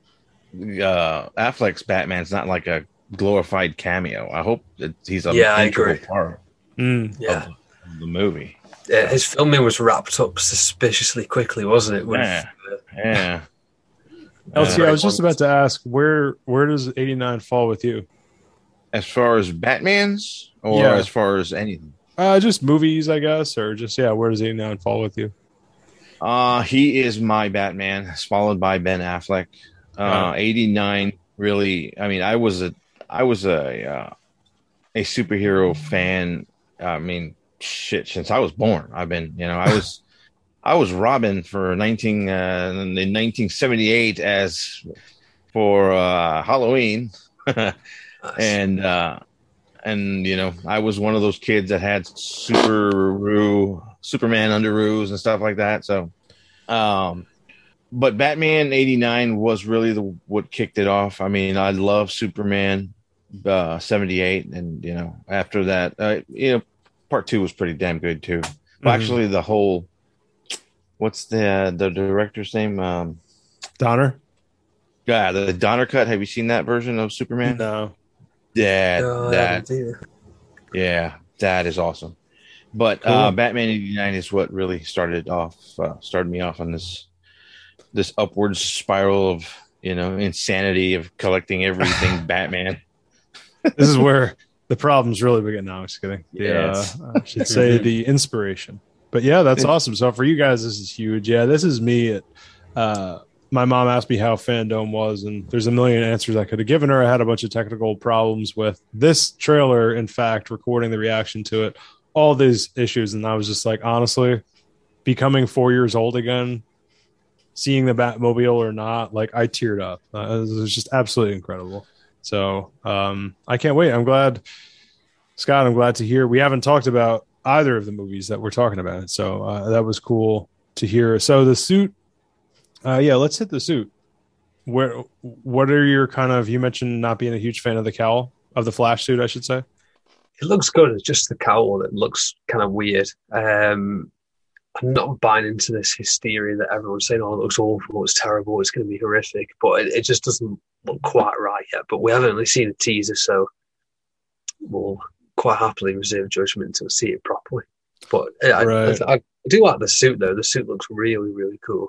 uh, Affleck's Batman's not like a glorified cameo. I hope that he's a Yeah, I integral agree. part Mm. Yeah, of the movie. Uh, his filming was wrapped up suspiciously quickly, wasn't it? With, Yeah. uh, Yeah. LT, Yeah. I was just about to ask where where does 89 fall with you? As far as Batman's, or Yeah. as far as anything. Uh, just movies, I guess, or just yeah. Where does 89 fall with you? Uh, he is my Batman, followed by Ben Affleck. Uh, Right. 89 really, I mean, I was a, I was a, uh, a superhero fan. I mean, shit, since I was born, I've been, you know, I was, I was Robin for 19, uh, in 1978 as for, uh, Halloween. and uh and you know i was one of those kids that had super superman underoos and stuff like that so um but batman 89 was really the what kicked it off i mean i love superman uh 78 and you know after that uh you know part two was pretty damn good too but Mhm. actually the whole what's the the director's name um Donner. Yeah, the Donner cut. Have you seen that version of Superman? No. Yeah, No, that yeah, that is awesome. But uh, Batman '89 is what really started off, uh, started me off on this this upwards spiral of you know insanity of collecting everything Batman. This is where the problems really begin. No, I'm just kidding. The, Yes. uh, I should say the inspiration. But yeah, that's awesome. So for you guys, this is huge. Yeah, this is me. At, uh, my mom asked me how fandom was, and there's a million answers I could have given her. I had a bunch of technical problems with this trailer. In fact, recording the reaction to it, all these issues, and I was just like, honestly, becoming four years old again, seeing the Batmobile or not, like I teared up. Uh, it was just absolutely incredible. So um, I can't wait. I'm glad, Scott. I'm glad to hear. We haven't talked about either of the movies that we're talking about, so uh, that was cool to hear. So the suit, uh, yeah, let's hit the suit. Where, what are your kind of? You mentioned not being a huge fan of the cowl of the Flash suit, I should say. It looks good. It's just the cowl that looks kind of weird. Um, I'm not buying into this hysteria that everyone's saying, "Oh, it looks awful. It's terrible. It's going to be horrific," but it, it just doesn't look quite right yet. But we haven't really seen a teaser, so we'll quite happily reserve judgment until we see it properly. But uh, I, Right. I, I do like the suit though. The suit looks really, really cool.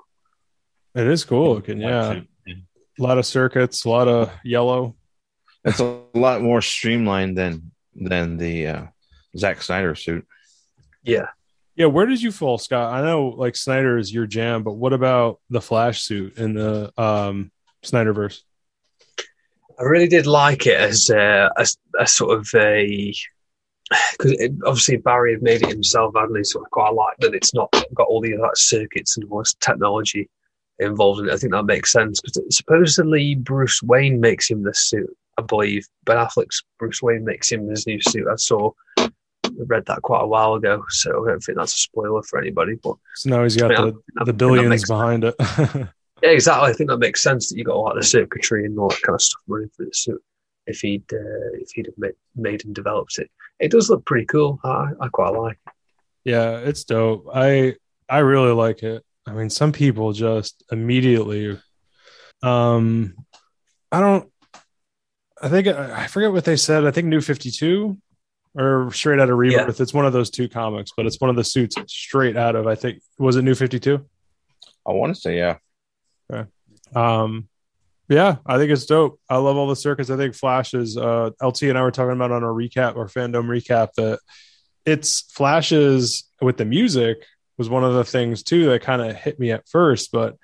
It is cool looking, yeah. A lot of circuits, a lot of yellow. It's a lot more streamlined than than the uh, Zack Snyder suit. Yeah. Yeah, where did you fall, Scott? I know like Snyder is your jam, but what about the Flash suit in the um Snyderverse? I really did like it as a, a, a sort of a because obviously Barry had made it himself, hadn't he? So I quite like that it's not got all the like, circuits and all this technology involved in it. I think that makes sense because supposedly Bruce Wayne makes him this suit. I believe Ben Affleck's Bruce Wayne makes him his new suit. I saw, read that quite a while ago, so I don't think that's a spoiler for anybody. But So now he's got the, the billions behind it. Yeah, exactly. I think that makes sense that you got all like, the circuitry and all that kind of stuff running through the suit. If he'd uh, if he'd have made, made and developed it, it does look pretty cool. I, I quite like. it. yeah, it's dope. I I really like it. I mean, some people just immediately um I don't I think I I forget what they said. I think New 52 or straight out of Rebirth. It's one of those two comics, but it's one of the suits straight out of I think was it New 52? I want to say, yeah, Um, yeah, I think it's dope. I love all the circuits. I think Flash is uh, LT and I were talking about on our recap or fandom recap that it's Flashes with the music was one of the things too that kind of hit me at first, but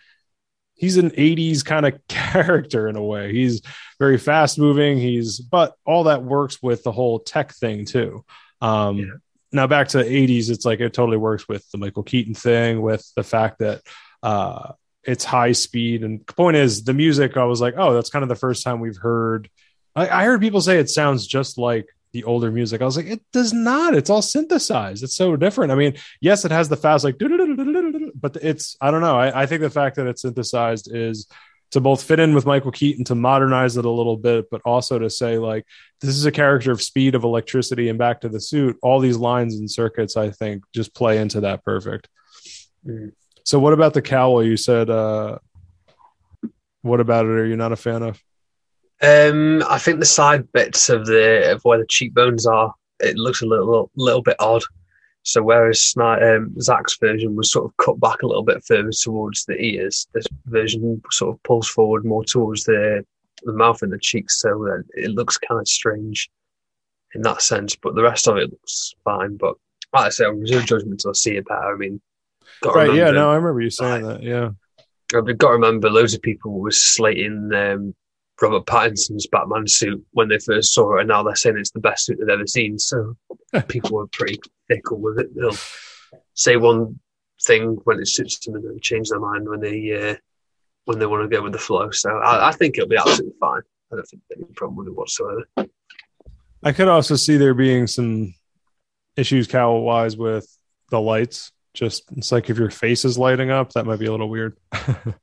he's an 80s kind of character in a way. He's very fast moving. He's but all that works with the whole tech thing too. Um Yeah. now back to the 80s, it's like it totally works with the Michael Keaton thing, with the fact that uh it's high speed. And the point is, the music, I was like, oh, that's kind of the first time we've heard. I, I heard people say it sounds just like the older music. I was like, it does not. It's all synthesized. It's so different. I mean, yes, it has the fast, like, but it's, I don't know. I, I think the fact that it's synthesized is to both fit in with Michael Keaton, to modernize it a little bit, but also to say, like, this is a character of speed, of electricity, and back to the suit. All these lines and circuits, I think, just play into that perfect. Mm. So what about the cowl? You said uh what about it are you not a fan of? Um, I think the side bits of the of where the cheekbones are, it looks a little little bit odd. So whereas um, Zack's version was sort of cut back a little bit further towards the ears, this version sort of pulls forward more towards the the mouth and the cheeks. So uh, it looks kind of strange in that sense. But the rest of it looks fine. But like I say, I'll reserve judgment until I see it better. I mean, Right, yeah, no, I remember you saying that. Yeah. I've got to remember loads of people were slating um, Robert Pattinson's Batman suit when they first saw it, and now they're saying it's the best suit they've ever seen. So people are pretty fickle with it. They'll say one thing when it suits them, and then change their mind when they uh, when they want to go with the flow. So I, I think it'll be absolutely fine. I don't think there's any problem with it whatsoever. I could also see there being some issues cowl wise with the lights. Just it's like if your face is lighting up, that might be a little weird.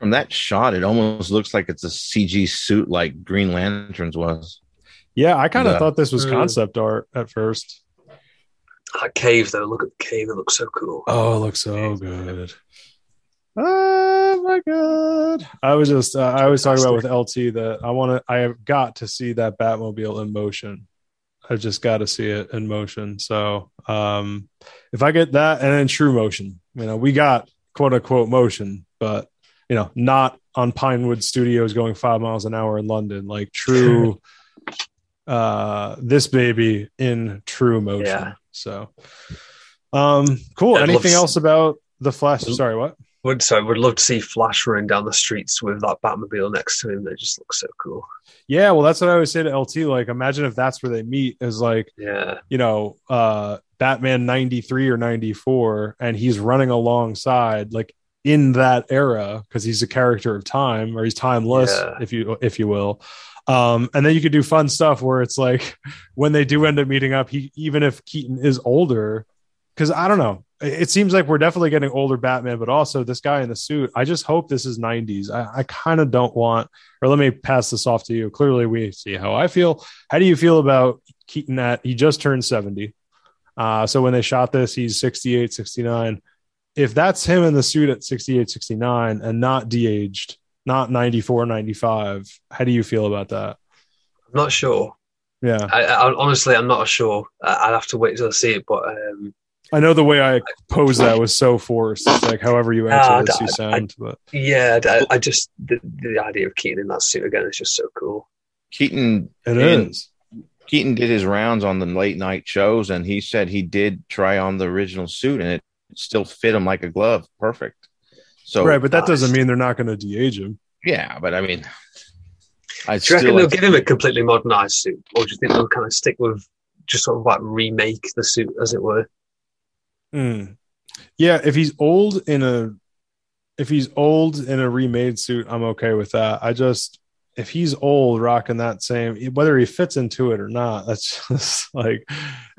from that shot, it almost looks like it's a CG suit, like Green Lanterns was. yeah, I kind of Yeah. thought this was Mm. concept art at first. That cave though, look at the cave; it looks so cool. Oh, it looks so good. Oh my god! I was just uh, I was talking about with LT that I want to I have got to see that Batmobile in motion. I just got to see it in motion. So um, if I get that and then true motion, you know, we got quote unquote motion, but you know, not on Pinewood Studios going five miles an hour in London, like true. uh, this baby in true motion. Yeah. So, um, cool. I'd Anything to- else about the Flash? Sorry, what? Would so would love to see Flash running down the streets with that Batmobile next to him. That just looks so cool. Yeah, well, that's what I always say to LT. Like, imagine if that's where they meet is like, Yeah, you know, uh, Batman 93 or 94, and he's running alongside, like, in that era, because he's a character of time or he's timeless, Yeah. if you if you will. Um, and then you could do fun stuff where it's like when they do end up meeting up, he even if Keaton is older, because I don't know, it seems like we're definitely getting older Batman, but also this guy in the suit. I just hope this is 90s. I, I kind of don't want, or let me pass this off to you. Clearly, we see how I feel. How do you feel about Keaton at he just turned 70? Uh, so when they shot this, he's 68, 69. If that's him in the suit at 68, 69 and not de-aged, not 94, 95, how do you feel about that? I'm not sure. Yeah. I, I honestly, I'm not sure. I, I'd have to wait till I see it. But um, I know the way I posed that was so forced. It's like however you answer Ah, this, you I- sound. But yeah, I, I just the, the idea of Keaton in that suit again is just so cool. Keaton it And- is. Keaton did his rounds on the late night shows, and he said he did try on the original suit, and it still fit him like a glove, perfect. So right, but that doesn't mean they're not going to de-age him. yeah, but I mean, I Do you reckon still they'll give him a completely modernized suit, or do you think they'll kind of stick with just sort of like remake the suit, as it were? Mm. Yeah, if he's old in a if he's old in a remade suit, I'm okay with that. I just if he's old rocking that same whether he fits into it or not, that's just like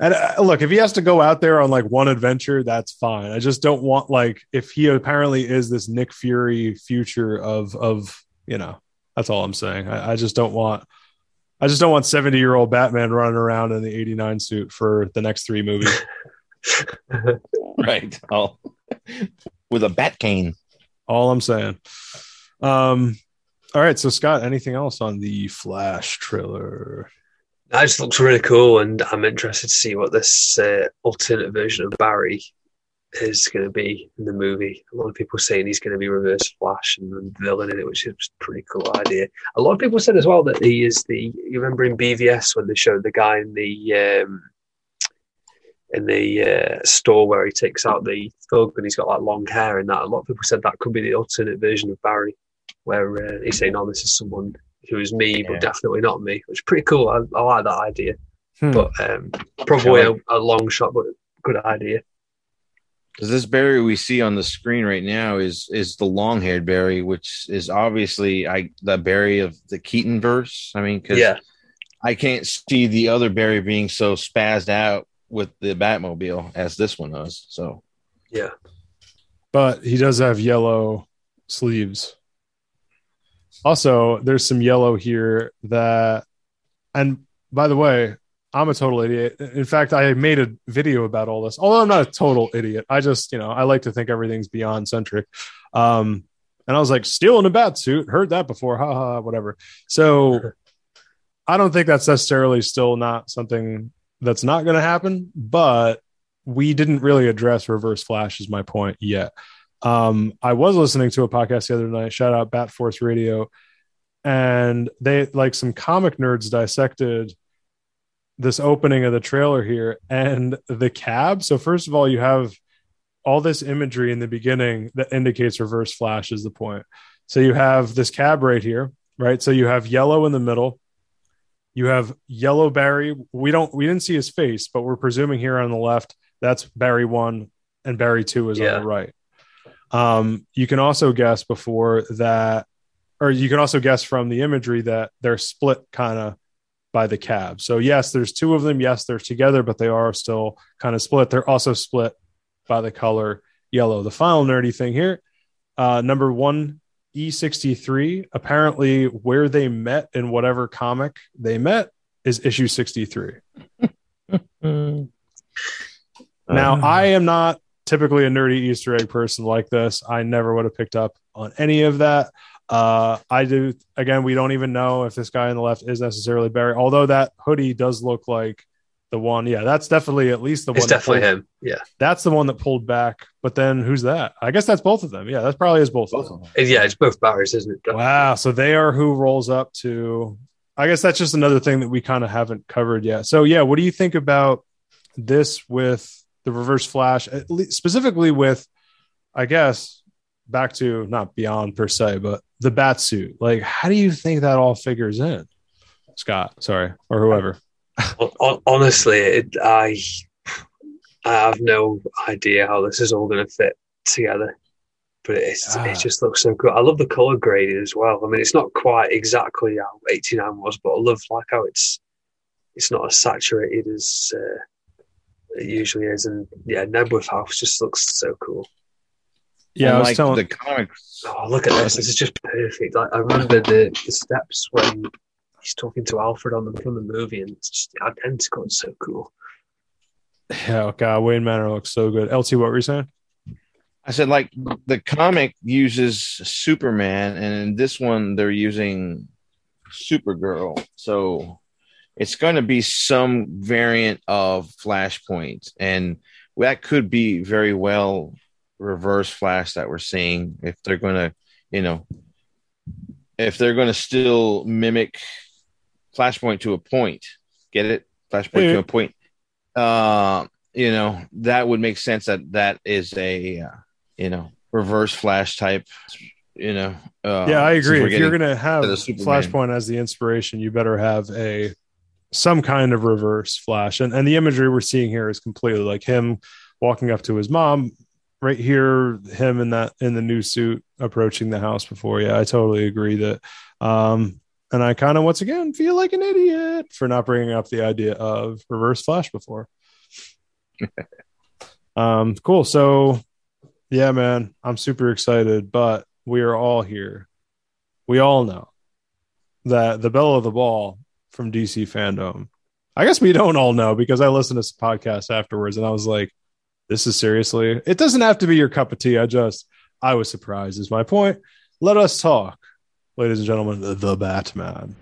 and uh, look, if he has to go out there on like one adventure, that's fine. I just don't want like if he apparently is this Nick Fury future of of you know, that's all I'm saying. I, I just don't want I just don't want 70 year old Batman running around in the 89 suit for the next three movies. right. Oh, with a bat cane. all I'm saying. Um, all right, so Scott, anything else on the Flash trailer? That just looks really cool, and I'm interested to see what this uh, alternate version of Barry is going to be in the movie. A lot of people saying he's going to be Reverse Flash and the villain in it, which is a pretty cool idea. A lot of people said as well that he is the. You remember in BVS when they showed the guy in the um, in the uh, store where he takes out the thug and he's got like long hair and that. A lot of people said that could be the alternate version of Barry, where uh, he's saying, "Oh, this is someone." Who is me, Yeah. but definitely not me, which is pretty cool. I, I like that idea Hmm. but um, probably Yeah, a, a long shot, but good idea. Because this Barry we see on the screen right now is is the long haired Barry, which is obviously I the Barry of the Keaton verse. I mean, because Yeah, I can't see the other Barry being so spazzed out with the Batmobile as this one does. So yeah, but he does have yellow sleeves. Also, there's some yellow here that, and by the way, I'm a total idiot. In fact, I made a video about all this. Although I'm not a total idiot, I just, you know, I like to think everything's beyond centric. Um, and I was like, stealing a bat suit, heard that before, ha ha, whatever. So I don't think that's necessarily still not something that's not going to happen, but we didn't really address reverse flash, is my point yet. Um, I was listening to a podcast the other night, shout out Bat Force Radio, and they like some comic nerds dissected this opening of the trailer here and the cab. So, first of all, you have all this imagery in the beginning that indicates reverse flash is the point. So, you have this cab right here, right? So, you have yellow in the middle. You have yellow Barry. We don't we didn't see his face, but we're presuming here on the left that's Barry one and Barry two is Yeah. on the right. Um, you can also guess before that, or you can also guess from the imagery that they're split kind of by the cab. So yes, there's two of them. Yes, they're together, but they are still kind of split. They're also split by the color yellow. The final nerdy thing here, uh, number one E63. Apparently, where they met in whatever comic they met is issue 63. Now, I am not typically a nerdy Easter egg person like this. I never would have picked up on any of that. Uh, I do. Again, we don't even know if this guy on the left is necessarily Barry. Although that hoodie does look like the one. Yeah, that's definitely at least the It's one. that definitely pulled- him. Yeah. That's the one that pulled back. But then who's that? I guess that's both of them. Yeah, that probably is both, of them. And yeah, it's both Barrys, isn't it? Wow. So they are who rolls up to. I guess that's just another thing that we kind of haven't covered yet. So yeah, what do you think about this with the Reverse Flash, at least specifically with, I guess, back to not Beyond per se, but the bat suit. Like, how do you think that all figures in, Scott? Sorry, or whoever. Hon- hon- Honestly, it, I I have no idea how this is all going to fit together. But it's, Ah. it just looks so good. I love the color grading as well. I mean, it's not quite exactly how 89 was, but I love like how it's it's not as saturated as uh, it usually is. And yeah, Knebworth House just looks so cool. Yeah, I was Unlike telling. the comics. Oh, look at this! This is just perfect. Like, I remember the, the steps when he's talking to Alfred on the from the movie, and it's just identical. It's so cool. yeah, oh God, Wayne Manor looks so good. LT, what were you saying? I said like the comic uses Superman, and in this one they're using Supergirl. So it's going to be some variant of Flashpoint, and that could be very well reverse Flash that we're seeing if they're going to, you know, if they're going to still mimic Flashpoint to a point. Get it? Flashpoint to a point. Uh, you know, that would make sense that that is a, uh, you know, reverse Flash type. You know, uh, yeah, I agree. If you're gonna have Flashpoint as the inspiration, you better have a some kind of reverse Flash. And and the imagery we're seeing here is completely like him walking up to his mom right here, him in that in the new suit approaching the house before. Yeah, I totally agree that. Um, and I kind of once again feel like an idiot for not bringing up the idea of reverse Flash before. um, cool. So, yeah, man, I'm super excited, but we are all here. We all know that the belle of the ball from DC fandom. I guess we don't all know because I listened to some podcasts afterwards and I was like, this is seriously, it doesn't have to be your cup of tea. I just, I was surprised, is my point. Let us talk, ladies and gentlemen, the, the Batman.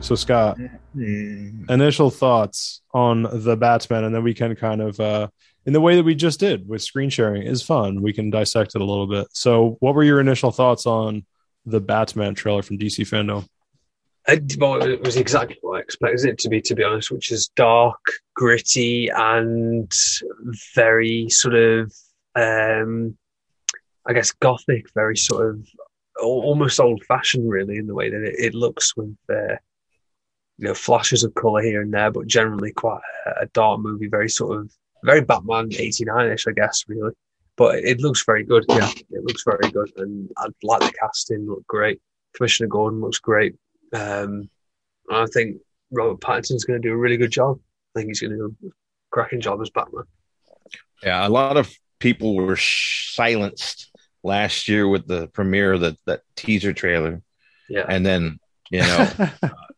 So, Scott, initial thoughts on the Batman, and then we can kind of, uh, in the way that we just did with screen sharing, is fun. We can dissect it a little bit. So, what were your initial thoughts on the Batman trailer from DC fandom? I, well, it was exactly what I expected it to be, to be honest, which is dark, gritty, and very sort of, um, I guess, gothic, very sort of almost old fashioned, really, in the way that it, it looks with, uh, you know, flashes of color here and there, but generally quite a, a dark movie, very sort of, very Batman 89 ish, I guess, really. But it, it looks very good. Yeah, it looks very good. And I like the casting, look great. Commissioner Gordon looks great. Um, I think Robert Pattinson's going to do a really good job. I think he's going to do a cracking job as Batman. Yeah, a lot of people were sh- silenced last year with the premiere of the, that teaser trailer, Yeah, and then you know,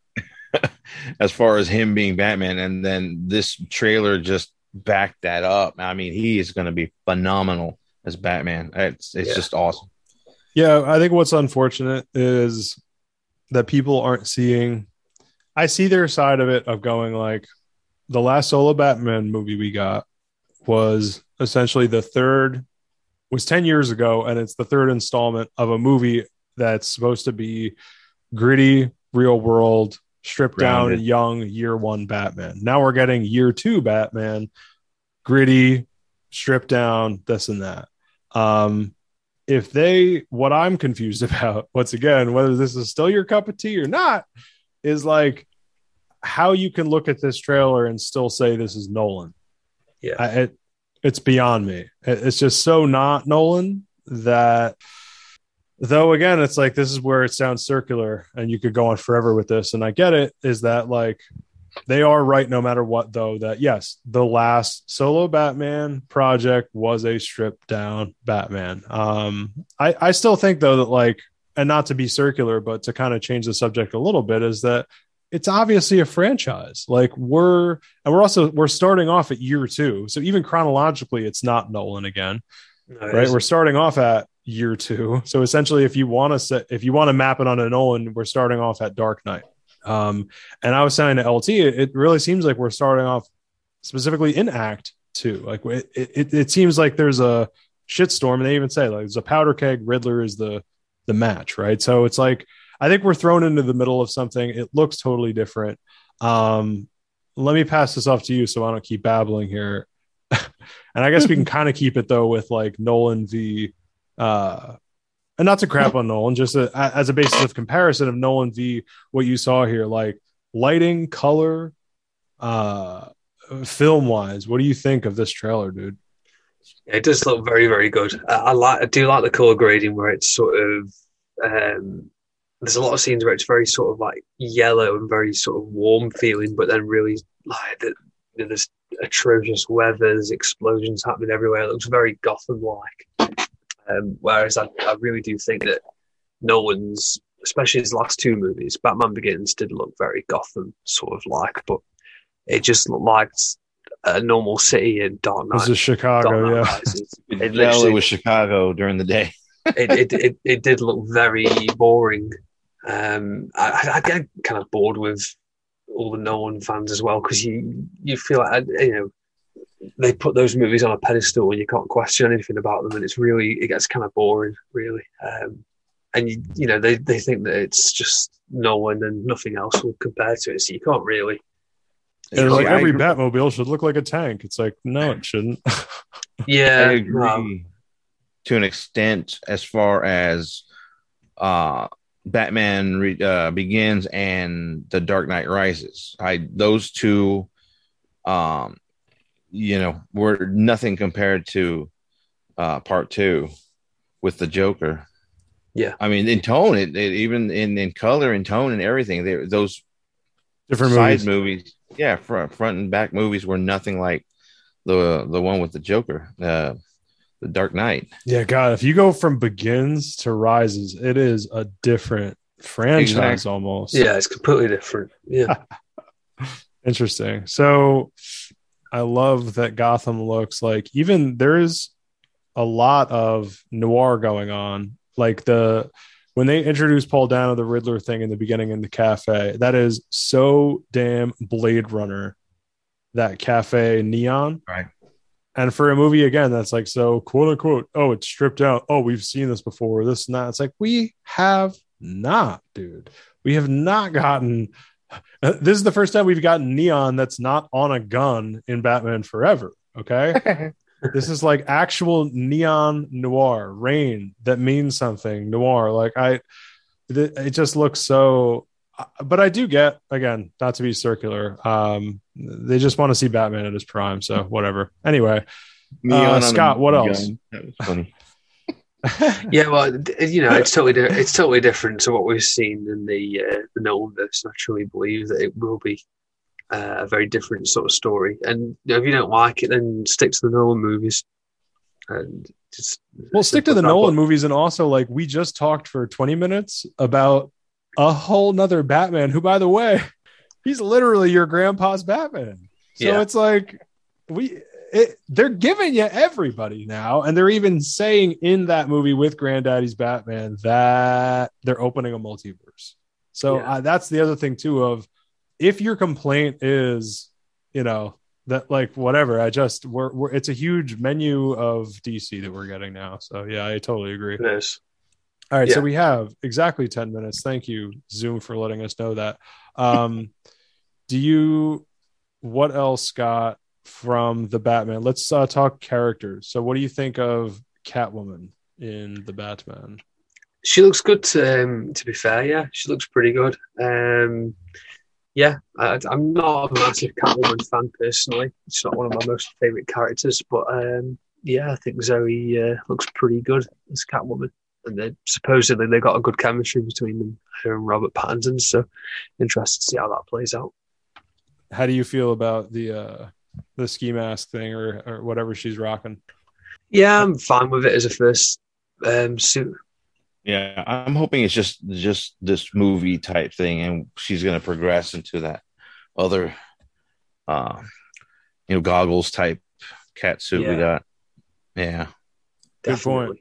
as far as him being Batman, and then this trailer just backed that up. I mean, he is going to be phenomenal as Batman. It's it's Yeah. just awesome. Yeah, I think what's unfortunate is that people aren't seeing. I see their side of it of going like the last solo Batman movie we got was essentially the third was 10 years ago and it's the third installment of a movie that's supposed to be gritty real world stripped down young year 1 Batman. Now we're getting year 2 Batman gritty stripped down this and that. Um if they what i'm confused about once again whether this is still your cup of tea or not is like how you can look at this trailer and still say this is nolan yeah, I, it, it's beyond me It- it's just so not nolan that though again it's like this is where it sounds circular and you could go on forever with this. And i get it is that like they are right no matter what though that yes the last solo batman project was a stripped down batman. Um i i still think though that like and not to be circular but to kind of change the subject a little bit is that it's obviously a franchise. Like we're and we're also we're starting off at year two. So even chronologically it's not nolan again No, right? we're starting off at year two. So essentially if you want to set if you want to map it on a nolan we're starting off at dark knight. Um and i was saying to lt it, really seems like we're starting off specifically in act two. Like it, it, it seems like there's a shitstorm and they even say like there's a powder keg riddler is the the match right? So it's like i think we're thrown into the middle of something. It looks totally different. Um let me pass this off to you so i don't keep babbling here. And i guess we can kind of keep it though with like nolan v uh and not to crap on nolan just a, as a basis of comparison of nolan v what you saw here like lighting color uh film wise what do you think of this trailer dude It does look very, very good. I, I like, I do like the color grading where it's sort of. Um, there's a lot of scenes where it's very sort of like yellow and very sort of warm feeling, but then really like the, there's atrocious weather, there's explosions happening everywhere. It looks very Gotham like. Um, whereas I, I really do think that Nolan's, especially his last two movies, Batman Begins did look very Gotham sort of like, but it just looked like a normal city in Dark Knight. this is chicago yeah Rises. You It it literally- was Chicago during the day. it, it, it, it did look very boring. Um, I, I get kind of bored with all the Nolan fans as well because you you feel like you know they put those movies on a pedestal and you can't question anything about them and it's really it gets kind of boring really. Um, and you, you know they, they think that it's just no one and nothing else will compare to it, so you can't really. It like every agree. Batmobile should look like a tank. It's like, no, it shouldn't. Yeah, I agree um, to an extent as far as uh Batman re- uh, begins and The Dark Knight Rises. I those two um you know were nothing compared to uh part 2 with the Joker. Yeah. I mean in tone it, it even in in color and tone and everything they, those Different side movies. movies. Yeah, front front and back movies were nothing like the the one with the Joker, uh, the Dark Knight. Yeah, God, if you go from Begins to Rises, it is a different franchise Exactly. almost. yeah, it's completely different. Yeah, Interesting. So I love that Gotham looks like even there's a lot of noir going on. Like the when they introduced Paul Dano, the Riddler thing in the beginning in the cafe, that is so damn Blade Runner, that cafe neon. Right. And for a movie again, that's like so quote unquote, oh, it's stripped out. Oh, we've seen this before, this and that. It's like we have not, dude. We have not gotten this is the first time we've gotten neon that's not on a gun in Batman Forever. Okay. this is like actual neon noir rain that means something noir. Like I, th- it just looks so, uh, but I do get again, not to be circular. Um, they just want to see Batman at his prime. So whatever. Anyway, Neon on Scott, what else? That was funny. yeah. Well, you know, it's totally di- it's totally different to what we've seen in the uh, the Nolanverse. I truly believe that it will be uh, a very different sort of story. And you know, if you don't like it, then stick to the Nolan movies. And just Well, stick to the. Nolan movies, and also like we just talked for 20 minutes about a whole nother Batman, who, by the way, he's literally your grandpa's Batman. So Yeah. it's like we it, they're giving you everybody now, and they're even saying in that movie with Granddaddy's Batman that they're opening a multiverse. So Yeah. uh, that's the other thing too. Of if your complaint is, you know, that like whatever, I just we're, we're it's a huge menu of DC that we're getting now. So yeah, I totally agree. It is. All right, so we have exactly 10 minutes. Thank you, Zoom, for letting us know that. Um, do you, what else, Scott, from the Batman? Let's uh, talk characters. So, what do you think of Catwoman in the Batman? She looks good. To, um, to be fair, yeah, she looks pretty good. Um, yeah, I, I'm not a massive Catwoman fan personally. It's not one of my most favorite characters, but um, yeah, I think Zoe uh, looks pretty good as Catwoman. And they, supposedly they got a good chemistry between them, her and Robert Pattinson. So interested to see how that plays out. how do you feel about the uh the ski mask thing or or whatever she's rocking? Yeah, I'm fine with it as a first um, suit. Yeah, I'm hoping it's just just this movie type thing, and she's gonna progress into that other, uh, you know, goggles type cat suit we got. Yeah, Good point.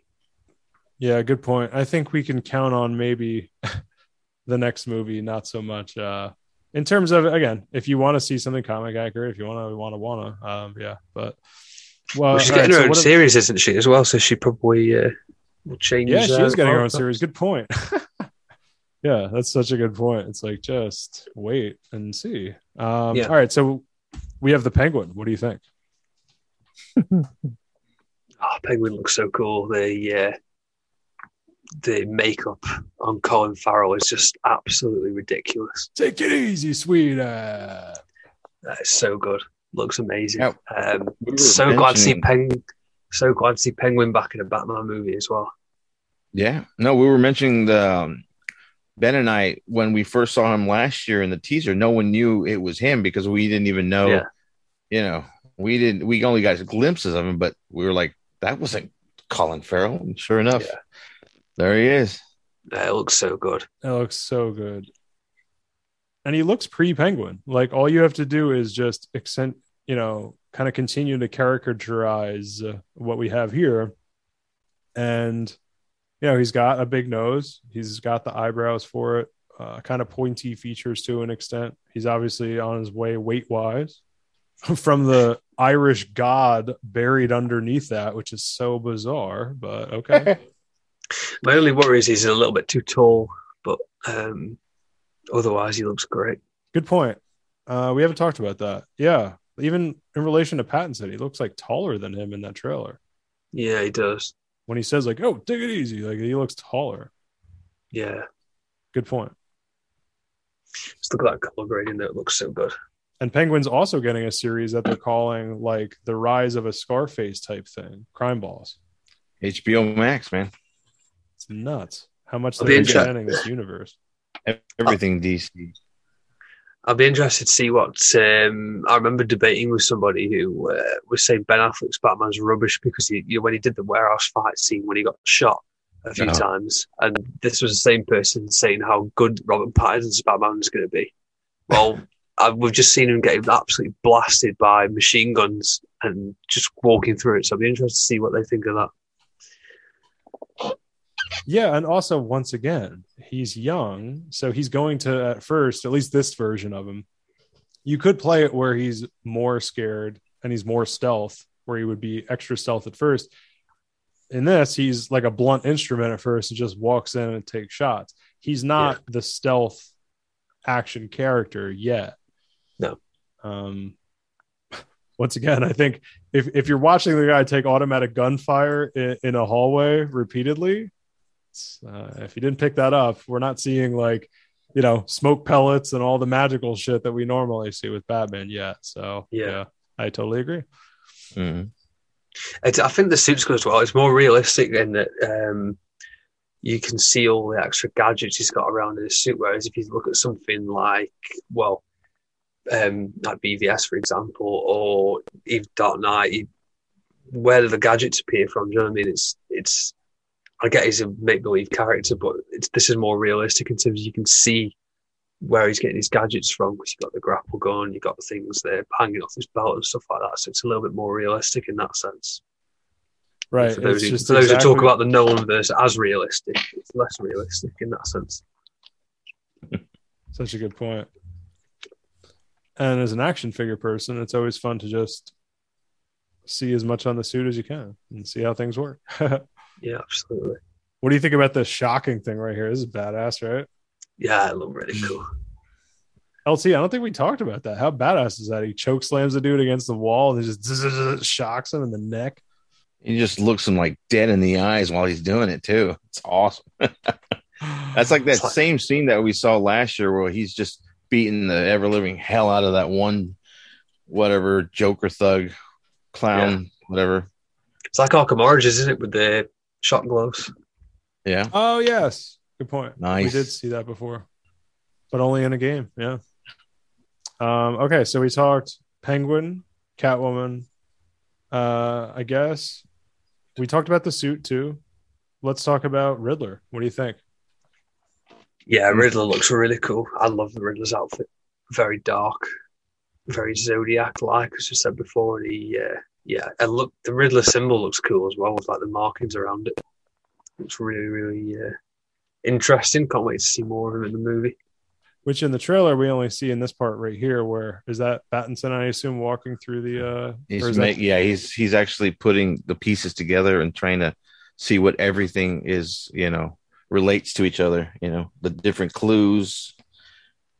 Yeah, good point. I think we can count on maybe the next movie, not so much uh in terms of again, if you want to see something comic accurate, if you want to want to want to um yeah, but well, Well, she's getting so her own what if- series, isn't she, as well? So she probably uh, will change. Yeah, she uh, is getting her own series. Good point. yeah, that's such a good point. It's like just wait and see. Um, Yeah. All right, so we have the penguin. What do you think? Oh, Penguin looks so cool. The uh, the makeup on Colin Farrell is just absolutely ridiculous. Take it easy, sweetheart. That is so good. Looks amazing. Yeah. Um, We were so glad to see mentioning- Peng. So glad to see Penguin back in a Batman movie as well. yeah. No, we were mentioning the um, Ben and I when we first saw him last year in the teaser. No one knew it was him because we didn't even know. Yeah. You know, we didn't. We only got glimpses of him, but we were like, that wasn't Colin Farrell. And sure enough, Yeah. There he is. That looks so good. That looks so good. And he looks pre penguin. Like all you have to do is just accent, you know, kind of continue to caricaturize uh, what we have here. And, you know, he's got a big nose, he's got the eyebrows for it, uh, kind of pointy features to an extent. He's obviously on his way weight wise from the Irish god buried underneath that, which is so bizarre, but okay. My only worry is he's a little bit too tall, but um, otherwise he looks great. Good point. Uh, we haven't talked about that. Yeah, even in relation to Pattinson, he looks like taller than him in that trailer. Yeah, he does. When he says like, "Oh, take it easy," like he looks taller. Yeah, Good point. just look at that color grading. That looks so good. And Penguin's also getting a series that they're calling like the rise of a Scarface type thing, Crime Boss. HBO Max, man. It's nuts how much they're be expanding this universe. Everything DC. I'll be interested to see what. Um, I remember debating with somebody who uh, was saying Ben Affleck's Batman's rubbish because he, you know, when he did the warehouse fight scene when he got shot a few Uh-huh. times, and this was the same person saying how good Robert Pattinson's Batman is going to be. Well, I, we've just seen him getting absolutely blasted by machine guns and just walking through it. So I'll be interested to see what they think of that. Yeah, and also once again, he's young, so he's going to at first, at least this version of him. You could play it where he's more scared and he's more stealth, where he would be extra stealth at first. In this, he's like a blunt instrument at first and just walks in and takes shots. He's not the stealth action character yet. No. Um once again, I think if, if you're watching the guy take automatic gunfire in, in a hallway repeatedly, uh, if you didn't pick that up, we're not seeing like, you know, smoke pellets and all the magical shit that we normally see with Batman yet. So, Yeah. yeah, I totally agree. Mhm. It's, I think the suit's good as well. It's more realistic in that um, you can see all the extra gadgets he's got around in his suit. Whereas if you look at something like, well, um, like BVS, for example, or even Dark Knight, you, where do the gadgets appear from? Do you know what I mean? It's it's. I get he's a make believe character, but it's, this is more realistic in terms of you can see where he's getting his gadgets from because you've got the grapple gun, you've got the things there hanging off his belt and stuff like that. So it's a little bit more realistic in that sense. Right. For those, who, for those who talk about the Nolan verse as realistic, it's less realistic in that sense. Such a good point. And as an action figure person, it's always fun to just see as much on the suit as you can and see how things work. what Yeah, absolutely. What do you think about this shocking thing right here? This is badass, right? Yeah, it looked really cool. LT, I don't think we talked about that. How badass is that? He choke slams the dude against the wall and just zzz, zzz, shocks him in the neck. He just looks him like dead in the eyes while he's doing it too. It's awesome. That's like that like- same scene that we saw last year where he's just beating the ever living hell out of that one whatever Joker thug clown, whatever. It's like Arkham Origins, isn't it, with the shock gloves? Yeah. Oh yes, good point. Nice. We did see that before, but only in a game. Yeah. Um, okay, so we talked Penguin, Catwoman. Uh, I guess we talked about the suit too. Let's talk about Riddler. What do you think? Yeah, Riddler looks really cool. I love the Riddler's outfit. Very dark, very Zodiac like, as I said before. And he, uh, yeah, and look, the Riddler symbol looks cool as well with like the markings around it. Looks really, really uh, interesting. Can't wait to see more of him in the movie. Which in the trailer we only see in this part right here, where is that Battinson? I assume walking through the. uh He's or is ma- that- yeah, he's he's actually putting the pieces together and trying to see what everything is, you know, relates to each other. You know, the different clues.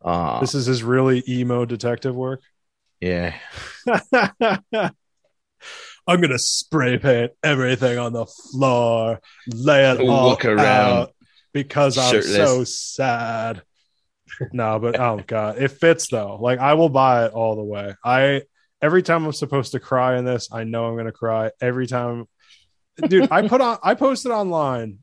Uh, This is his really emo detective work. yeah, I'm gonna spray paint everything on the floor, lay it all around. out because I'm so sad. No, but oh god, it fits though. Like I will buy it all the way. I every time I'm supposed to cry in this, I know I'm gonna cry. Every time, dude, I put on, I posted online,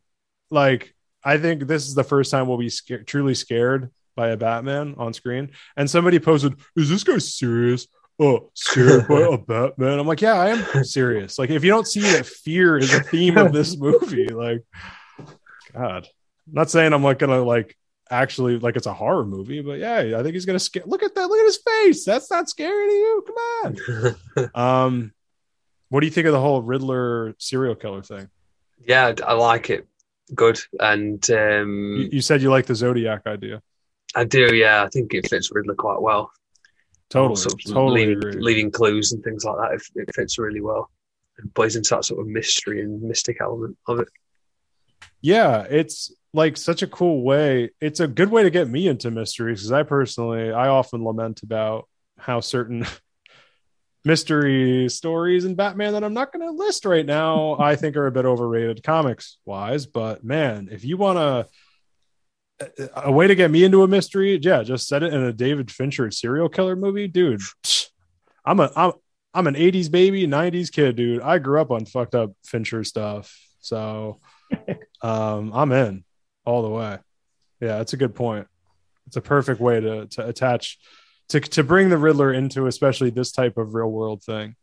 like I think this is the first time we'll be scared, truly scared by a Batman on screen. And somebody posted, "Is this guy serious?" Oh, scared by a Batman. I'm like, yeah, I am serious. Like, if you don't see that fear is a theme of this movie, like, God, I'm not saying I'm like gonna like actually like it's a horror movie, but yeah, I think he's gonna scare. Look at that. Look at his face. That's not scary to you. Come on. Um, what do you think of the whole Riddler serial killer thing? yeah, I like it. Good. And um, You, you said you like the Zodiac idea. I do, yeah. I think it fits Riddler quite well. Totally, Sort of totally leaving, clues and things like that. It, it fits really well. And plays into that sort of mystery and mystic element of it. yeah it's like such a cool way it's a good way to get me into mysteries because i personally i often lament about how certain mystery stories in batman that i'm not going to list right now i think are a bit overrated comics wise but man if you want to a way to get me into a mystery yeah just set it in a david fincher serial killer movie dude i'm a i'm i'm an 80s baby 90s kid dude i grew up on fucked up fincher stuff so um, I'm in all the way. Yeah, it's a good point. It's a perfect way to to attach to to bring the Riddler into especially this type of real world thing.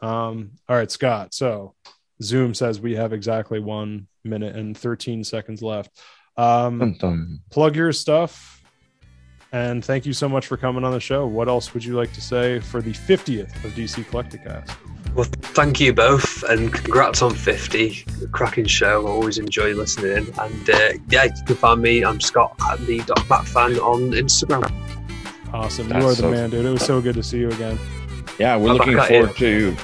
Um, all right, Scott. So Zoom says we have exactly one minute and 13 seconds left. Um, Dun, dun. plug your stuff and thank you so much for coming on the show. What else would you like to say for the 50th of DC Collecticast? Well, thank you both, and congrats on 50. Cracking show. I always enjoy listening in. And uh, yeah, you can find me. I'm Scott at the Batfan on Instagram. Awesome. That's you are the so- man, dude. It was so good to see you again. yeah, we're I'm looking forward to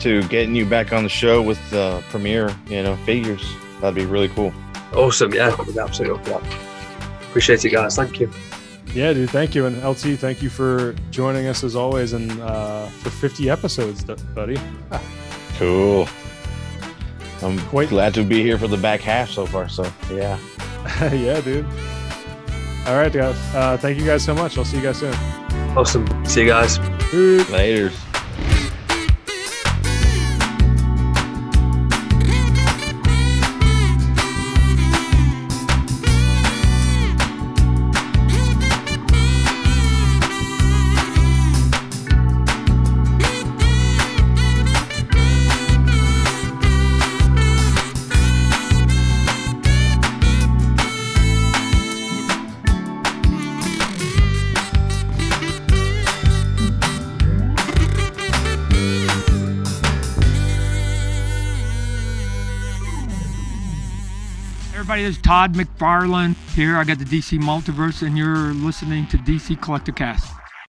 to getting you back on the show with the premiere. You know, figures. That'd be really cool. Awesome. Yeah, I'd be absolutely up for that. Appreciate it, guys. Thank you. Yeah, dude. Thank you. And LT, thank you for joining us as always and uh, for 50 episodes, buddy. Cool. I'm Quite- glad to be here for the back half so far. So yeah. yeah, dude. All right, guys. Uh, thank you guys so much. I'll see you guys soon. Awesome. See you guys. Peace. Later. Is Todd McFarlane here. I got the DC Multiverse, and you're listening to DC Collecticast.